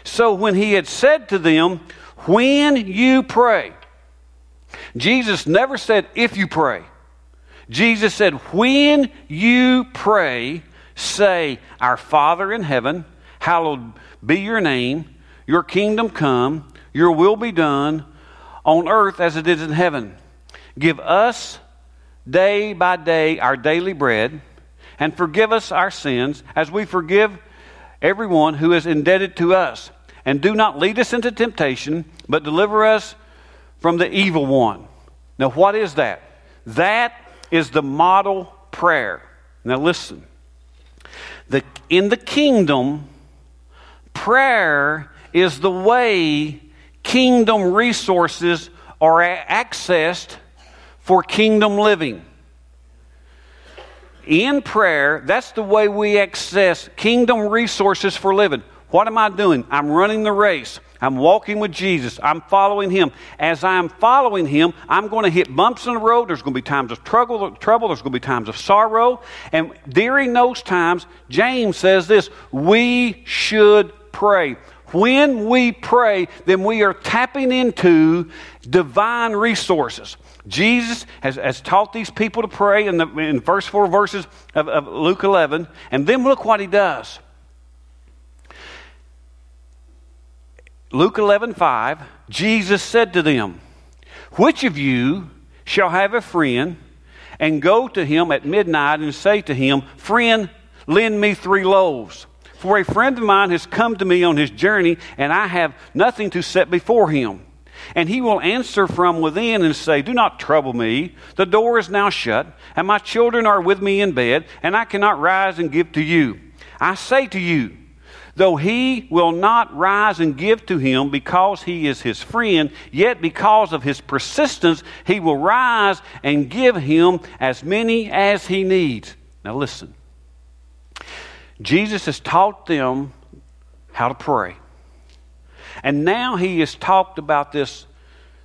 So when he had said to them, When you pray, Jesus never said, If you pray. Jesus said, When you pray, say, Our Father in heaven, hallowed be your name, your kingdom come, your will be done on earth as it is in heaven. Give us day by day our daily bread, and forgive us our sins as we forgive everyone who is indebted to us. And do not lead us into temptation, but deliver us from the evil one. Now, what is that? That is the model prayer. Now, listen. The, in the kingdom, prayer is the way kingdom resources are accessed for kingdom living. In prayer, that's the way we access kingdom resources for living. What am I doing? I'm running the race. I'm walking with Jesus. I'm following Him. As I'm following Him, I'm going to hit bumps in the road. There's going to be times of trouble, trouble. There's going to be times of sorrow. And during those times, James says this we should pray. When we pray, then we are tapping into divine resources. Jesus has, has taught these people to pray in the in first four verses of, of Luke 11. And then look what he does. Luke 11, 5, Jesus said to them, Which of you shall have a friend and go to him at midnight and say to him, Friend, lend me three loaves? For a friend of mine has come to me on his journey, and I have nothing to set before him. And he will answer from within and say, Do not trouble me. The door is now shut, and my children are with me in bed, and I cannot rise and give to you. I say to you, Though he will not rise and give to him because he is his friend, yet because of his persistence, he will rise and give him as many as he needs. Now, listen. Jesus has taught them how to pray. And now he has talked about this,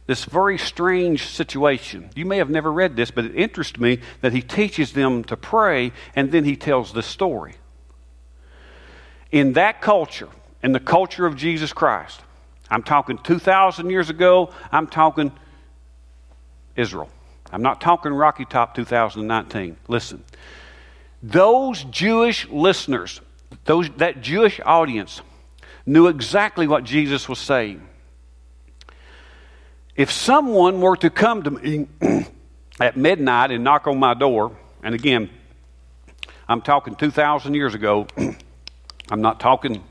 this very strange situation. You may have never read this, but it interests me that he teaches them to pray and then he tells this story in that culture, in the culture of Jesus Christ, I'm talking 2,000 years ago, I'm talking Israel. I'm not talking Rocky Top 2019. Listen. Those Jewish listeners, those, that Jewish audience, knew exactly what Jesus was saying. If someone were to come to me at midnight and knock on my door, and again, I'm talking 2,000 years ago, I'm not talking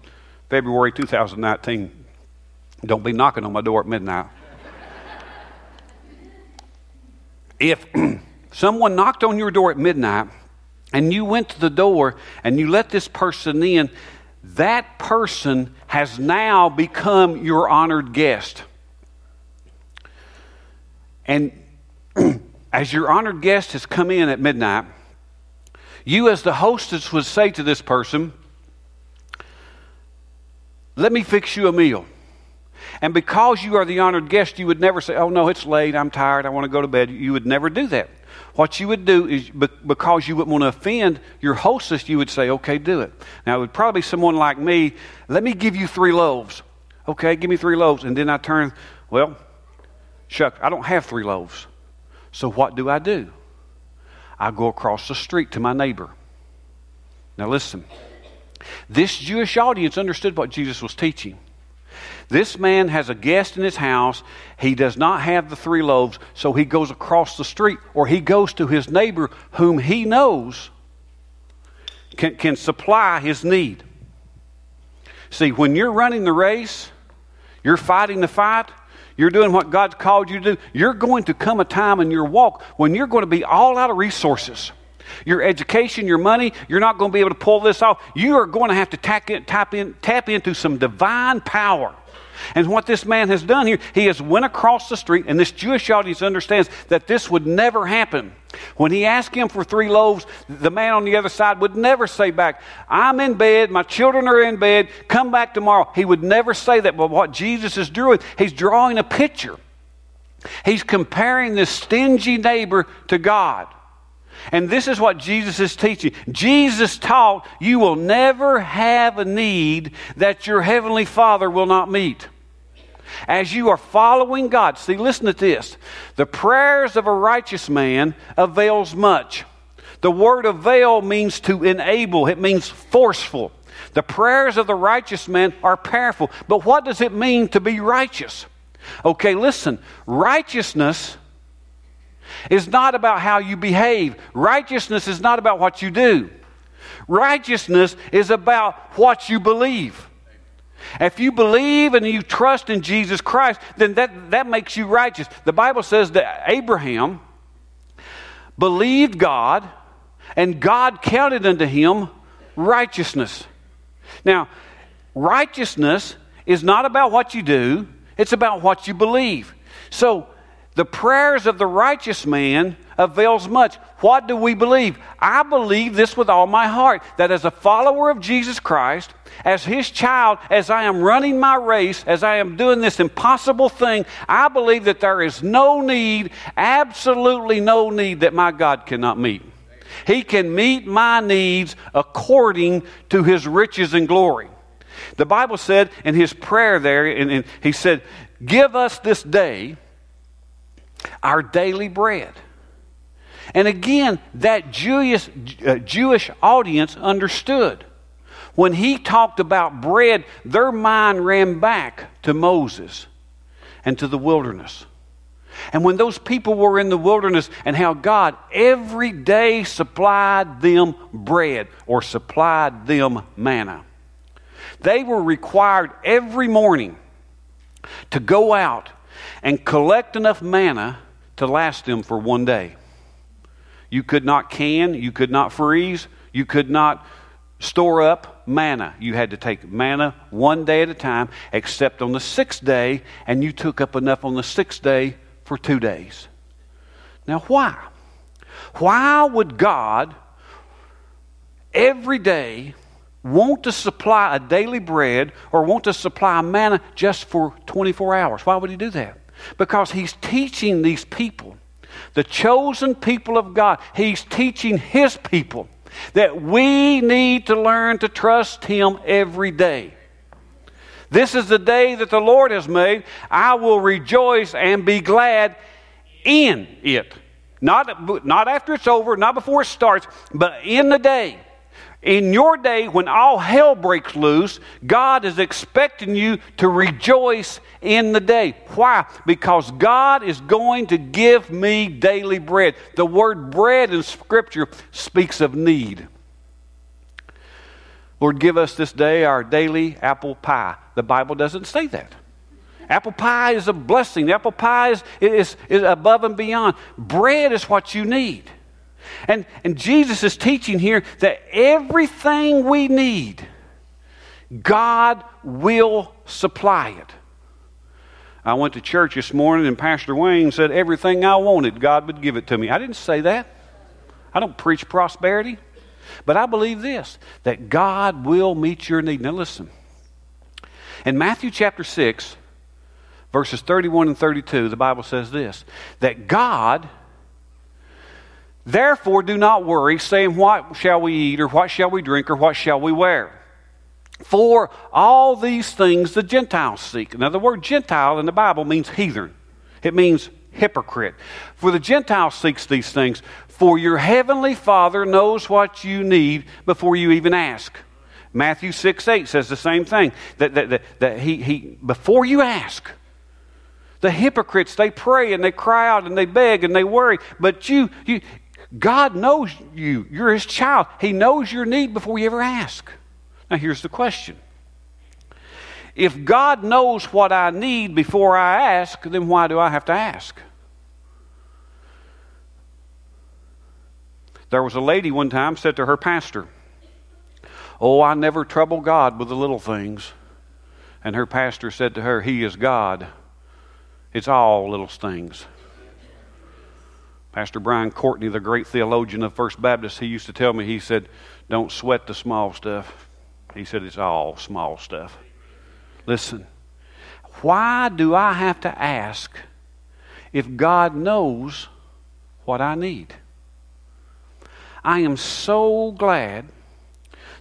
February 2019. Don't be knocking on my door at midnight. if someone knocked on your door at midnight and you went to the door and you let this person in, that person has now become your honored guest. And as your honored guest has come in at midnight, you, as the hostess, would say to this person, let me fix you a meal. And because you are the honored guest, you would never say, Oh, no, it's late. I'm tired. I want to go to bed. You would never do that. What you would do is because you wouldn't want to offend your hostess, you would say, Okay, do it. Now, it would probably be someone like me. Let me give you three loaves. Okay, give me three loaves. And then I turn, Well, Chuck, I don't have three loaves. So what do I do? I go across the street to my neighbor. Now, listen. This Jewish audience understood what Jesus was teaching. This man has a guest in his house. He does not have the three loaves, so he goes across the street or he goes to his neighbor whom he knows can, can supply his need. See, when you're running the race, you're fighting the fight, you're doing what God's called you to do, you're going to come a time in your walk when you're going to be all out of resources your education, your money, you're not going to be able to pull this off. You are going to have to tap, in, tap, in, tap into some divine power. And what this man has done here, he has went across the street, and this Jewish audience understands that this would never happen. When he asked him for three loaves, the man on the other side would never say back, I'm in bed, my children are in bed, come back tomorrow. He would never say that. But what Jesus is doing, he's drawing a picture. He's comparing this stingy neighbor to God. And this is what Jesus is teaching. Jesus taught you will never have a need that your heavenly Father will not meet. As you are following God, see, listen to this. The prayers of a righteous man avails much. The word avail means to enable, it means forceful. The prayers of the righteous man are powerful. But what does it mean to be righteous? Okay, listen. Righteousness is not about how you behave, righteousness is not about what you do. Righteousness is about what you believe. If you believe and you trust in Jesus Christ, then that, that makes you righteous. The Bible says that Abraham believed God, and God counted unto him righteousness. Now, righteousness is not about what you do, it's about what you believe. So, the prayers of the righteous man avails much. What do we believe? I believe this with all my heart that as a follower of Jesus Christ, as his child, as I am running my race, as I am doing this impossible thing, I believe that there is no need, absolutely no need that my God cannot meet. He can meet my needs according to his riches and glory. The Bible said in his prayer there, and, and he said, Give us this day our daily bread. And again, that Jewish, uh, Jewish audience understood. When he talked about bread, their mind ran back to Moses and to the wilderness. And when those people were in the wilderness and how God every day supplied them bread or supplied them manna, they were required every morning to go out and collect enough manna to last them for one day. You could not can, you could not freeze, you could not store up manna. You had to take manna one day at a time, except on the sixth day, and you took up enough on the sixth day for two days. Now, why? Why would God every day want to supply a daily bread or want to supply manna just for 24 hours? Why would He do that? Because He's teaching these people, the chosen people of God, He's teaching His people that we need to learn to trust Him every day. This is the day that the Lord has made. I will rejoice and be glad in it. Not, not after it's over, not before it starts, but in the day. In your day, when all hell breaks loose, God is expecting you to rejoice in the day. Why? Because God is going to give me daily bread. The word bread in Scripture speaks of need. Lord, give us this day our daily apple pie. The Bible doesn't say that. Apple pie is a blessing. Apple pie is, is, is above and beyond. Bread is what you need. And, and Jesus is teaching here that everything we need, God will supply it. I went to church this morning and Pastor Wayne said, Everything I wanted, God would give it to me. I didn't say that. I don't preach prosperity. But I believe this that God will meet your need. Now, listen. In Matthew chapter 6, verses 31 and 32, the Bible says this that God Therefore, do not worry, saying, What shall we eat, or what shall we drink, or what shall we wear? For all these things the Gentiles seek. Now, the word Gentile in the Bible means heathen, it means hypocrite. For the Gentile seeks these things. For your heavenly Father knows what you need before you even ask. Matthew 6 8 says the same thing. That, that, that, that he, he, before you ask, the hypocrites, they pray and they cry out and they beg and they worry. But you, you, God knows you. You're His child. He knows your need before you ever ask. Now, here's the question If God knows what I need before I ask, then why do I have to ask? There was a lady one time said to her pastor, Oh, I never trouble God with the little things. And her pastor said to her, He is God. It's all little things. Pastor Brian Courtney, the great theologian of First Baptist, he used to tell me, he said, Don't sweat the small stuff. He said, It's all small stuff. Listen, why do I have to ask if God knows what I need? I am so glad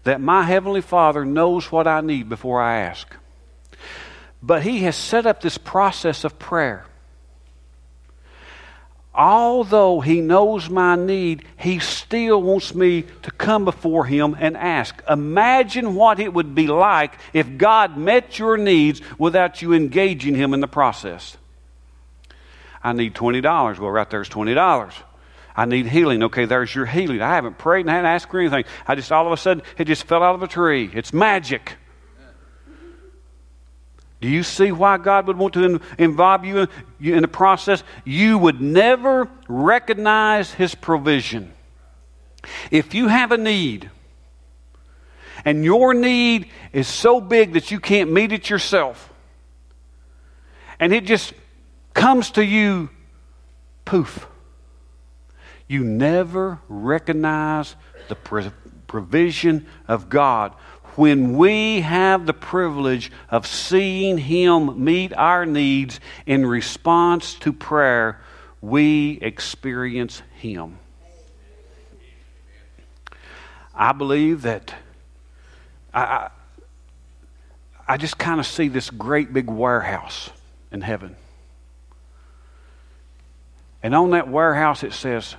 that my Heavenly Father knows what I need before I ask. But He has set up this process of prayer. Although He knows my need, He still wants me to come before Him and ask. Imagine what it would be like if God met your needs without you engaging Him in the process. I need $20. Well, right there's $20. I need healing. Okay, there's your healing. I haven't prayed and I haven't asked for anything. I just all of a sudden, it just fell out of a tree. It's magic. Do you see why God would want to involve you in the process? You would never recognize His provision. If you have a need, and your need is so big that you can't meet it yourself, and it just comes to you, poof, you never recognize the provision of God. When we have the privilege of seeing Him meet our needs in response to prayer, we experience Him. I believe that I, I just kind of see this great big warehouse in heaven. And on that warehouse it says,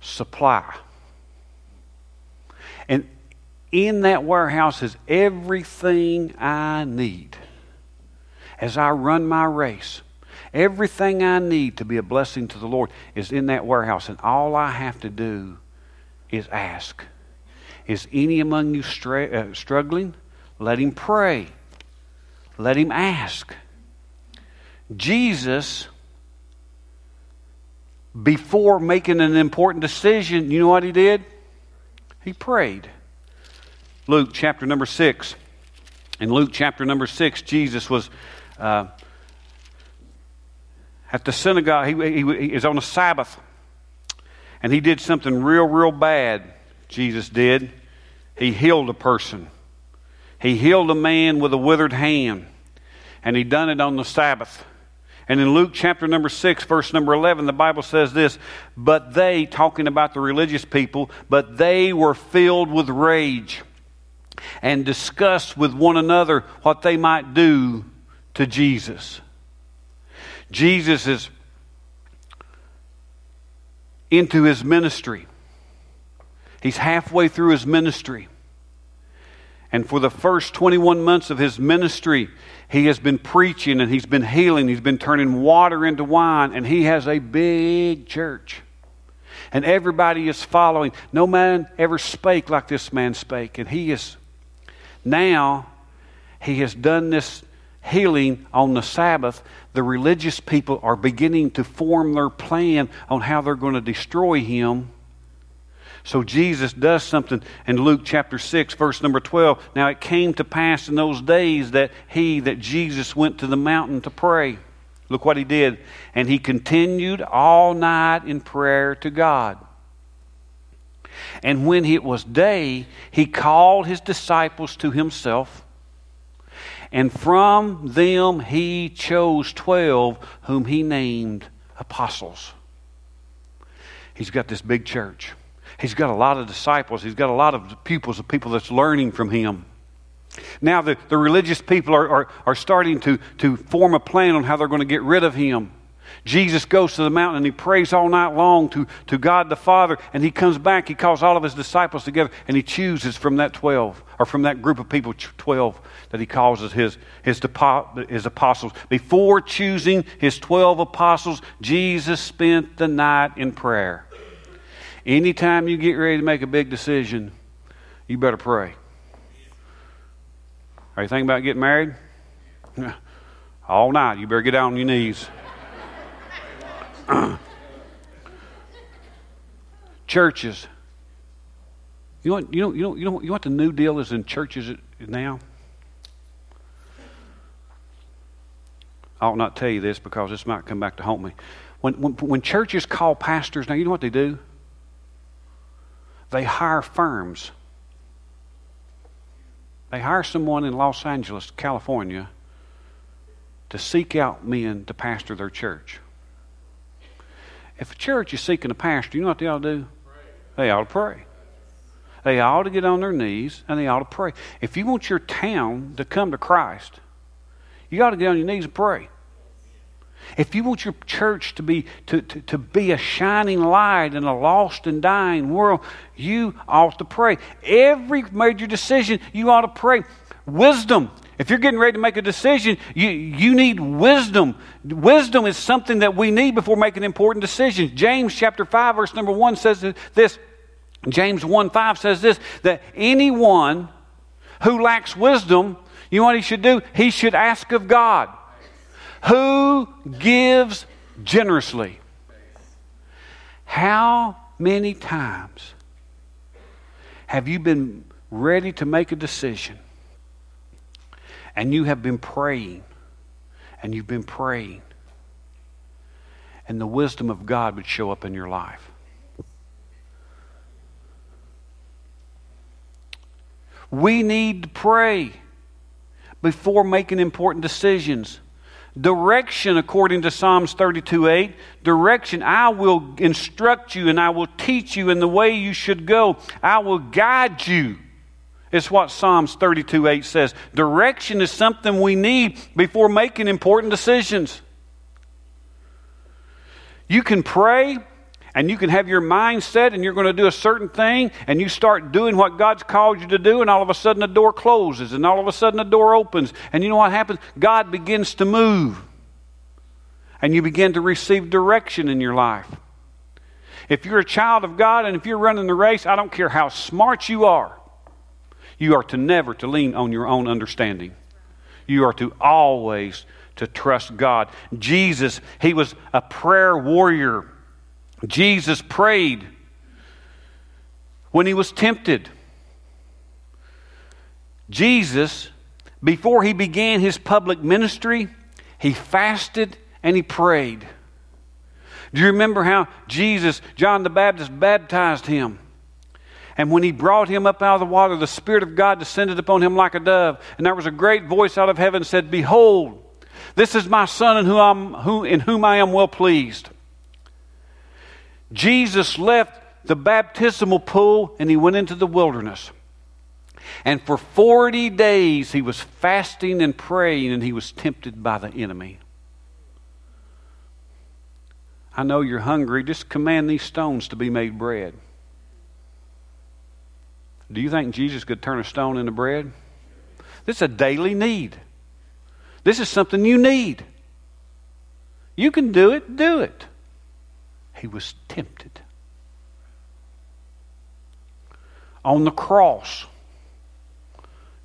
supply. In that warehouse is everything I need as I run my race. Everything I need to be a blessing to the Lord is in that warehouse, and all I have to do is ask. Is any among you stra- uh, struggling? Let him pray. Let him ask. Jesus before making an important decision, you know what he did? He prayed. Luke chapter number 6. In Luke chapter number 6, Jesus was uh, at the synagogue. He, he, he was on a Sabbath. And he did something real, real bad. Jesus did. He healed a person. He healed a man with a withered hand. And he done it on the Sabbath. And in Luke chapter number 6, verse number 11, the Bible says this But they, talking about the religious people, but they were filled with rage and discuss with one another what they might do to Jesus. Jesus is into his ministry. He's halfway through his ministry. And for the first 21 months of his ministry, he has been preaching and he's been healing. He's been turning water into wine, and he has a big church. And everybody is following. No man ever spake like this man spake. And he is now, he has done this healing on the Sabbath. The religious people are beginning to form their plan on how they're going to destroy him. So Jesus does something in Luke chapter 6, verse number 12. Now it came to pass in those days that he, that Jesus went to the mountain to pray. Look what he did. And he continued all night in prayer to God. And when it was day, he called his disciples to himself. And from them he chose twelve, whom he named apostles. He's got this big church. He's got a lot of disciples. He's got a lot of pupils of people that's learning from him. Now, the, the religious people are, are, are starting to, to form a plan on how they're going to get rid of him. Jesus goes to the mountain and he prays all night long to, to God the Father, and he comes back. He calls all of his disciples together, and he chooses from that 12, or from that group of people, 12, that he calls his, his, his apostles. Before choosing his 12 apostles, Jesus spent the night in prayer. Anytime you get ready to make a big decision, you better pray. Are you thinking about getting married? All night, you better get down on your knees. churches. You know, you know, you know, you know, you know what the new deal is in churches now? I'll not tell you this because this might come back to haunt me. When, when, when churches call pastors, now you know what they do? They hire firms. They hire someone in Los Angeles, California, to seek out men to pastor their church. If a church is seeking a pastor, you know what they ought to do? Pray. They ought to pray. They ought to get on their knees and they ought to pray. If you want your town to come to Christ, you got to get on your knees and pray. If you want your church to be, to, to, to be a shining light in a lost and dying world, you ought to pray. Every major decision, you ought to pray. Wisdom. If you're getting ready to make a decision, you, you need wisdom. Wisdom is something that we need before making important decisions. James chapter 5, verse number 1 says this. James 1 5 says this that anyone who lacks wisdom, you know what he should do? He should ask of God who gives generously. How many times have you been ready to make a decision and you have been praying and you've been praying and the wisdom of God would show up in your life? We need to pray before making important decisions. Direction, according to Psalms 32 8, direction, I will instruct you and I will teach you in the way you should go. I will guide you. It's what Psalms 32 8 says. Direction is something we need before making important decisions. You can pray and you can have your mind set and you're going to do a certain thing and you start doing what God's called you to do and all of a sudden the door closes and all of a sudden the door opens and you know what happens? God begins to move and you begin to receive direction in your life. If you're a child of God and if you're running the race, I don't care how smart you are, you are to never to lean on your own understanding. You are to always to trust God. Jesus, he was a prayer warrior. Jesus prayed when he was tempted. Jesus, before he began his public ministry, he fasted and he prayed. Do you remember how Jesus, John the Baptist, baptized him? And when he brought him up out of the water, the Spirit of God descended upon him like a dove. And there was a great voice out of heaven said, Behold, this is my Son in whom, I'm, who, in whom I am well pleased. Jesus left the baptismal pool and he went into the wilderness. And for 40 days he was fasting and praying and he was tempted by the enemy. I know you're hungry. Just command these stones to be made bread. Do you think Jesus could turn a stone into bread? This is a daily need. This is something you need. You can do it, do it he was tempted. On the cross,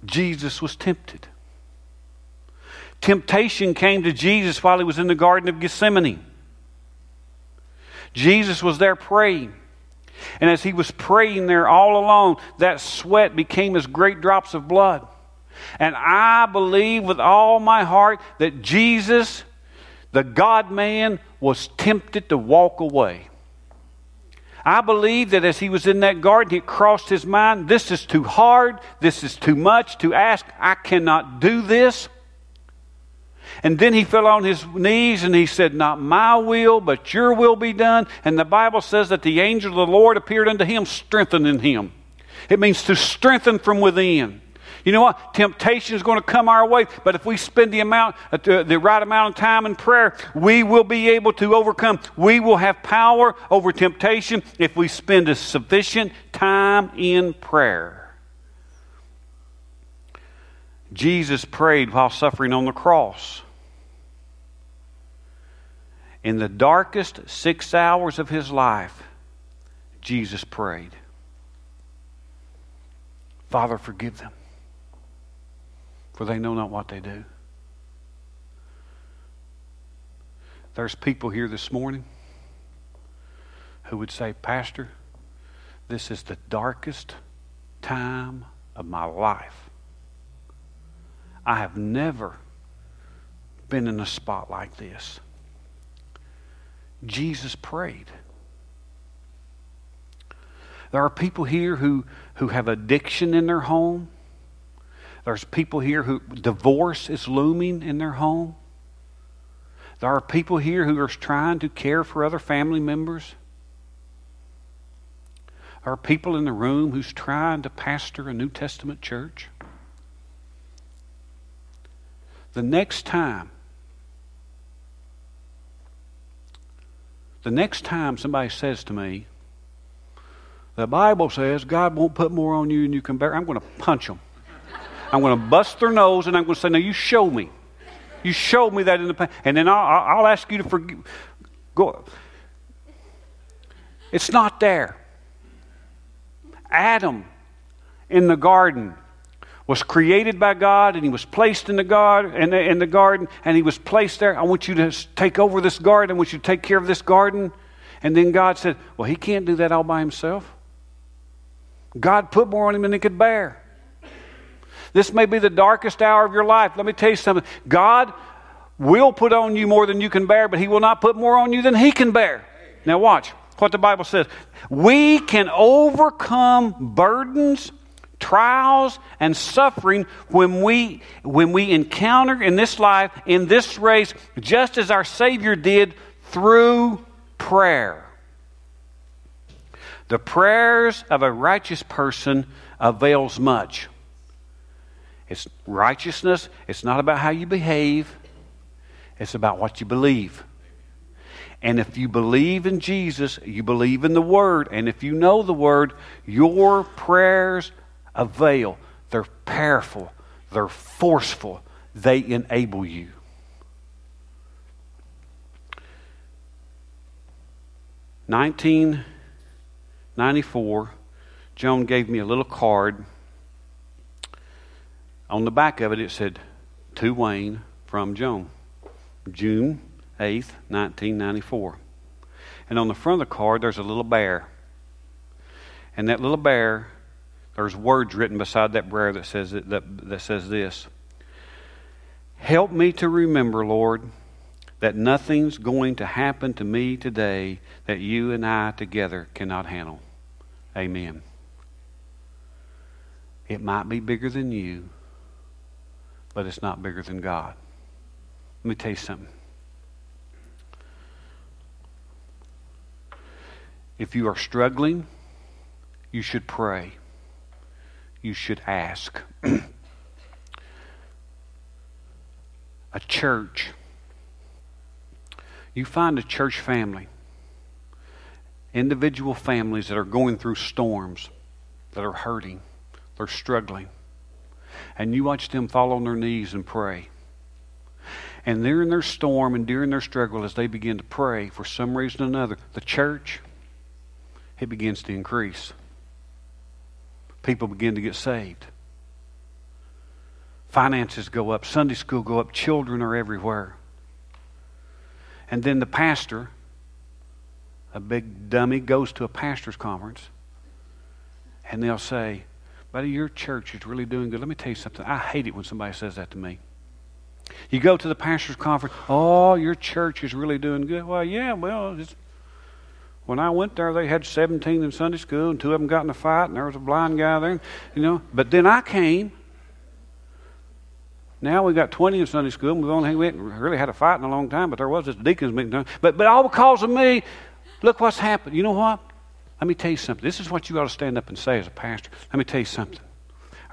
Jesus was tempted. Temptation came to Jesus while he was in the Garden of Gethsemane. Jesus was there praying. And as he was praying there all alone, that sweat became as great drops of blood. And I believe with all my heart that Jesus the God man was tempted to walk away. I believe that as he was in that garden, it crossed his mind this is too hard, this is too much to ask, I cannot do this. And then he fell on his knees and he said, Not my will, but your will be done. And the Bible says that the angel of the Lord appeared unto him, strengthening him. It means to strengthen from within. You know what? Temptation is going to come our way, but if we spend the amount, uh, the right amount of time in prayer, we will be able to overcome. We will have power over temptation if we spend a sufficient time in prayer. Jesus prayed while suffering on the cross. In the darkest six hours of his life, Jesus prayed. Father, forgive them for they know not what they do. There's people here this morning who would say, Pastor, this is the darkest time of my life. I have never been in a spot like this. Jesus prayed. There are people here who, who have addiction in their home. There's people here who divorce is looming in their home. There are people here who are trying to care for other family members. There are people in the room who's trying to pastor a New Testament church. The next time, the next time somebody says to me, the Bible says God won't put more on you than you can bear, I'm going to punch them. I'm going to bust their nose and I'm going to say, Now you show me. You showed me that in the past. And then I'll, I'll ask you to forgive. Go. It's not there. Adam in the garden was created by God and he was placed in the, God, in the, in the garden and he was placed there. I want you to take over this garden. I want you to take care of this garden. And then God said, Well, he can't do that all by himself. God put more on him than he could bear. This may be the darkest hour of your life. Let me tell you something. God will put on you more than you can bear, but he will not put more on you than he can bear. Now, watch what the Bible says. We can overcome burdens, trials, and suffering when we, when we encounter in this life, in this race, just as our Savior did through prayer. The prayers of a righteous person avails much. It's righteousness. It's not about how you behave. It's about what you believe. And if you believe in Jesus, you believe in the Word. And if you know the Word, your prayers avail. They're powerful, they're forceful, they enable you. Nineteen ninety four, Joan gave me a little card. On the back of it, it said, To Wayne from Joan, June 8th, 1994. And on the front of the card, there's a little bear. And that little bear, there's words written beside that bear that says, that, that says this Help me to remember, Lord, that nothing's going to happen to me today that you and I together cannot handle. Amen. It might be bigger than you, but it's not bigger than God. Let me tell you something. If you are struggling, you should pray. You should ask. a church. You find a church family, individual families that are going through storms, that are hurting, they're struggling. And you watch them fall on their knees and pray. And during their storm and during their struggle, as they begin to pray, for some reason or another, the church, it begins to increase. People begin to get saved. Finances go up, Sunday school go up, children are everywhere. And then the pastor, a big dummy, goes to a pastor's conference, and they'll say, Buddy, your church is really doing good. Let me tell you something. I hate it when somebody says that to me. You go to the pastor's conference, oh, your church is really doing good. Well, yeah, well, when I went there, they had 17 in Sunday school, and two of them got in a fight, and there was a blind guy there, you know. But then I came. Now we got 20 in Sunday school, and we've only we really had a fight in a long time, but there was this deacons meeting. But, but all because of me, look what's happened. You know what? Let me tell you something. This is what you ought to stand up and say as a pastor. Let me tell you something.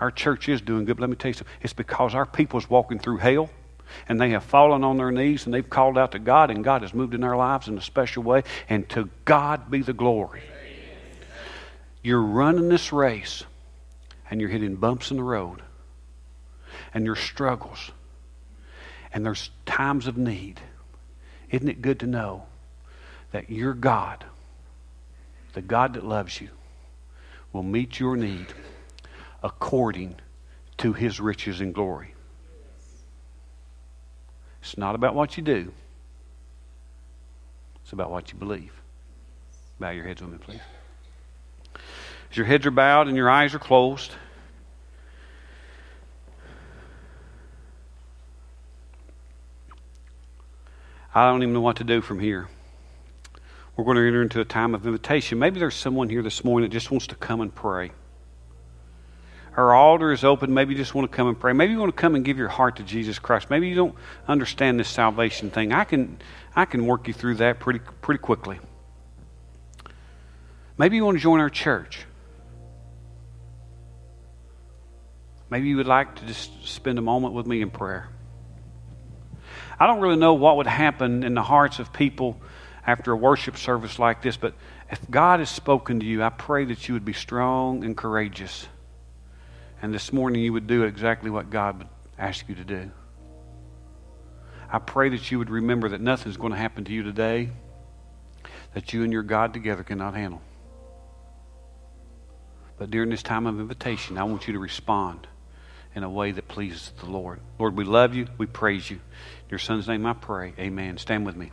Our church is doing good, but let me tell you something. It's because our people's walking through hell and they have fallen on their knees and they've called out to God, and God has moved in their lives in a special way. And to God be the glory. You're running this race, and you're hitting bumps in the road, and your struggles, and there's times of need. Isn't it good to know that your God, the God that loves you, will meet your need according to his riches and glory? It's not about what you do, it's about what you believe. Bow your heads with me, please. As your heads are bowed and your eyes are closed, I don't even know what to do from here. We're going to enter into a time of invitation. Maybe there's someone here this morning that just wants to come and pray. Our altar is open. Maybe you just want to come and pray. Maybe you want to come and give your heart to Jesus Christ. Maybe you don't understand this salvation thing. I can, I can work you through that pretty, pretty quickly. Maybe you want to join our church. Maybe you would like to just spend a moment with me in prayer. I don't really know what would happen in the hearts of people after a worship service like this, but if God has spoken to you, I pray that you would be strong and courageous. And this morning you would do exactly what God would ask you to do. I pray that you would remember that nothing's going to happen to you today that you and your God together cannot handle. But during this time of invitation, I want you to respond in a way that pleases the Lord. Lord, we love you. We praise you. In your son's name I pray. Amen. Stand with me.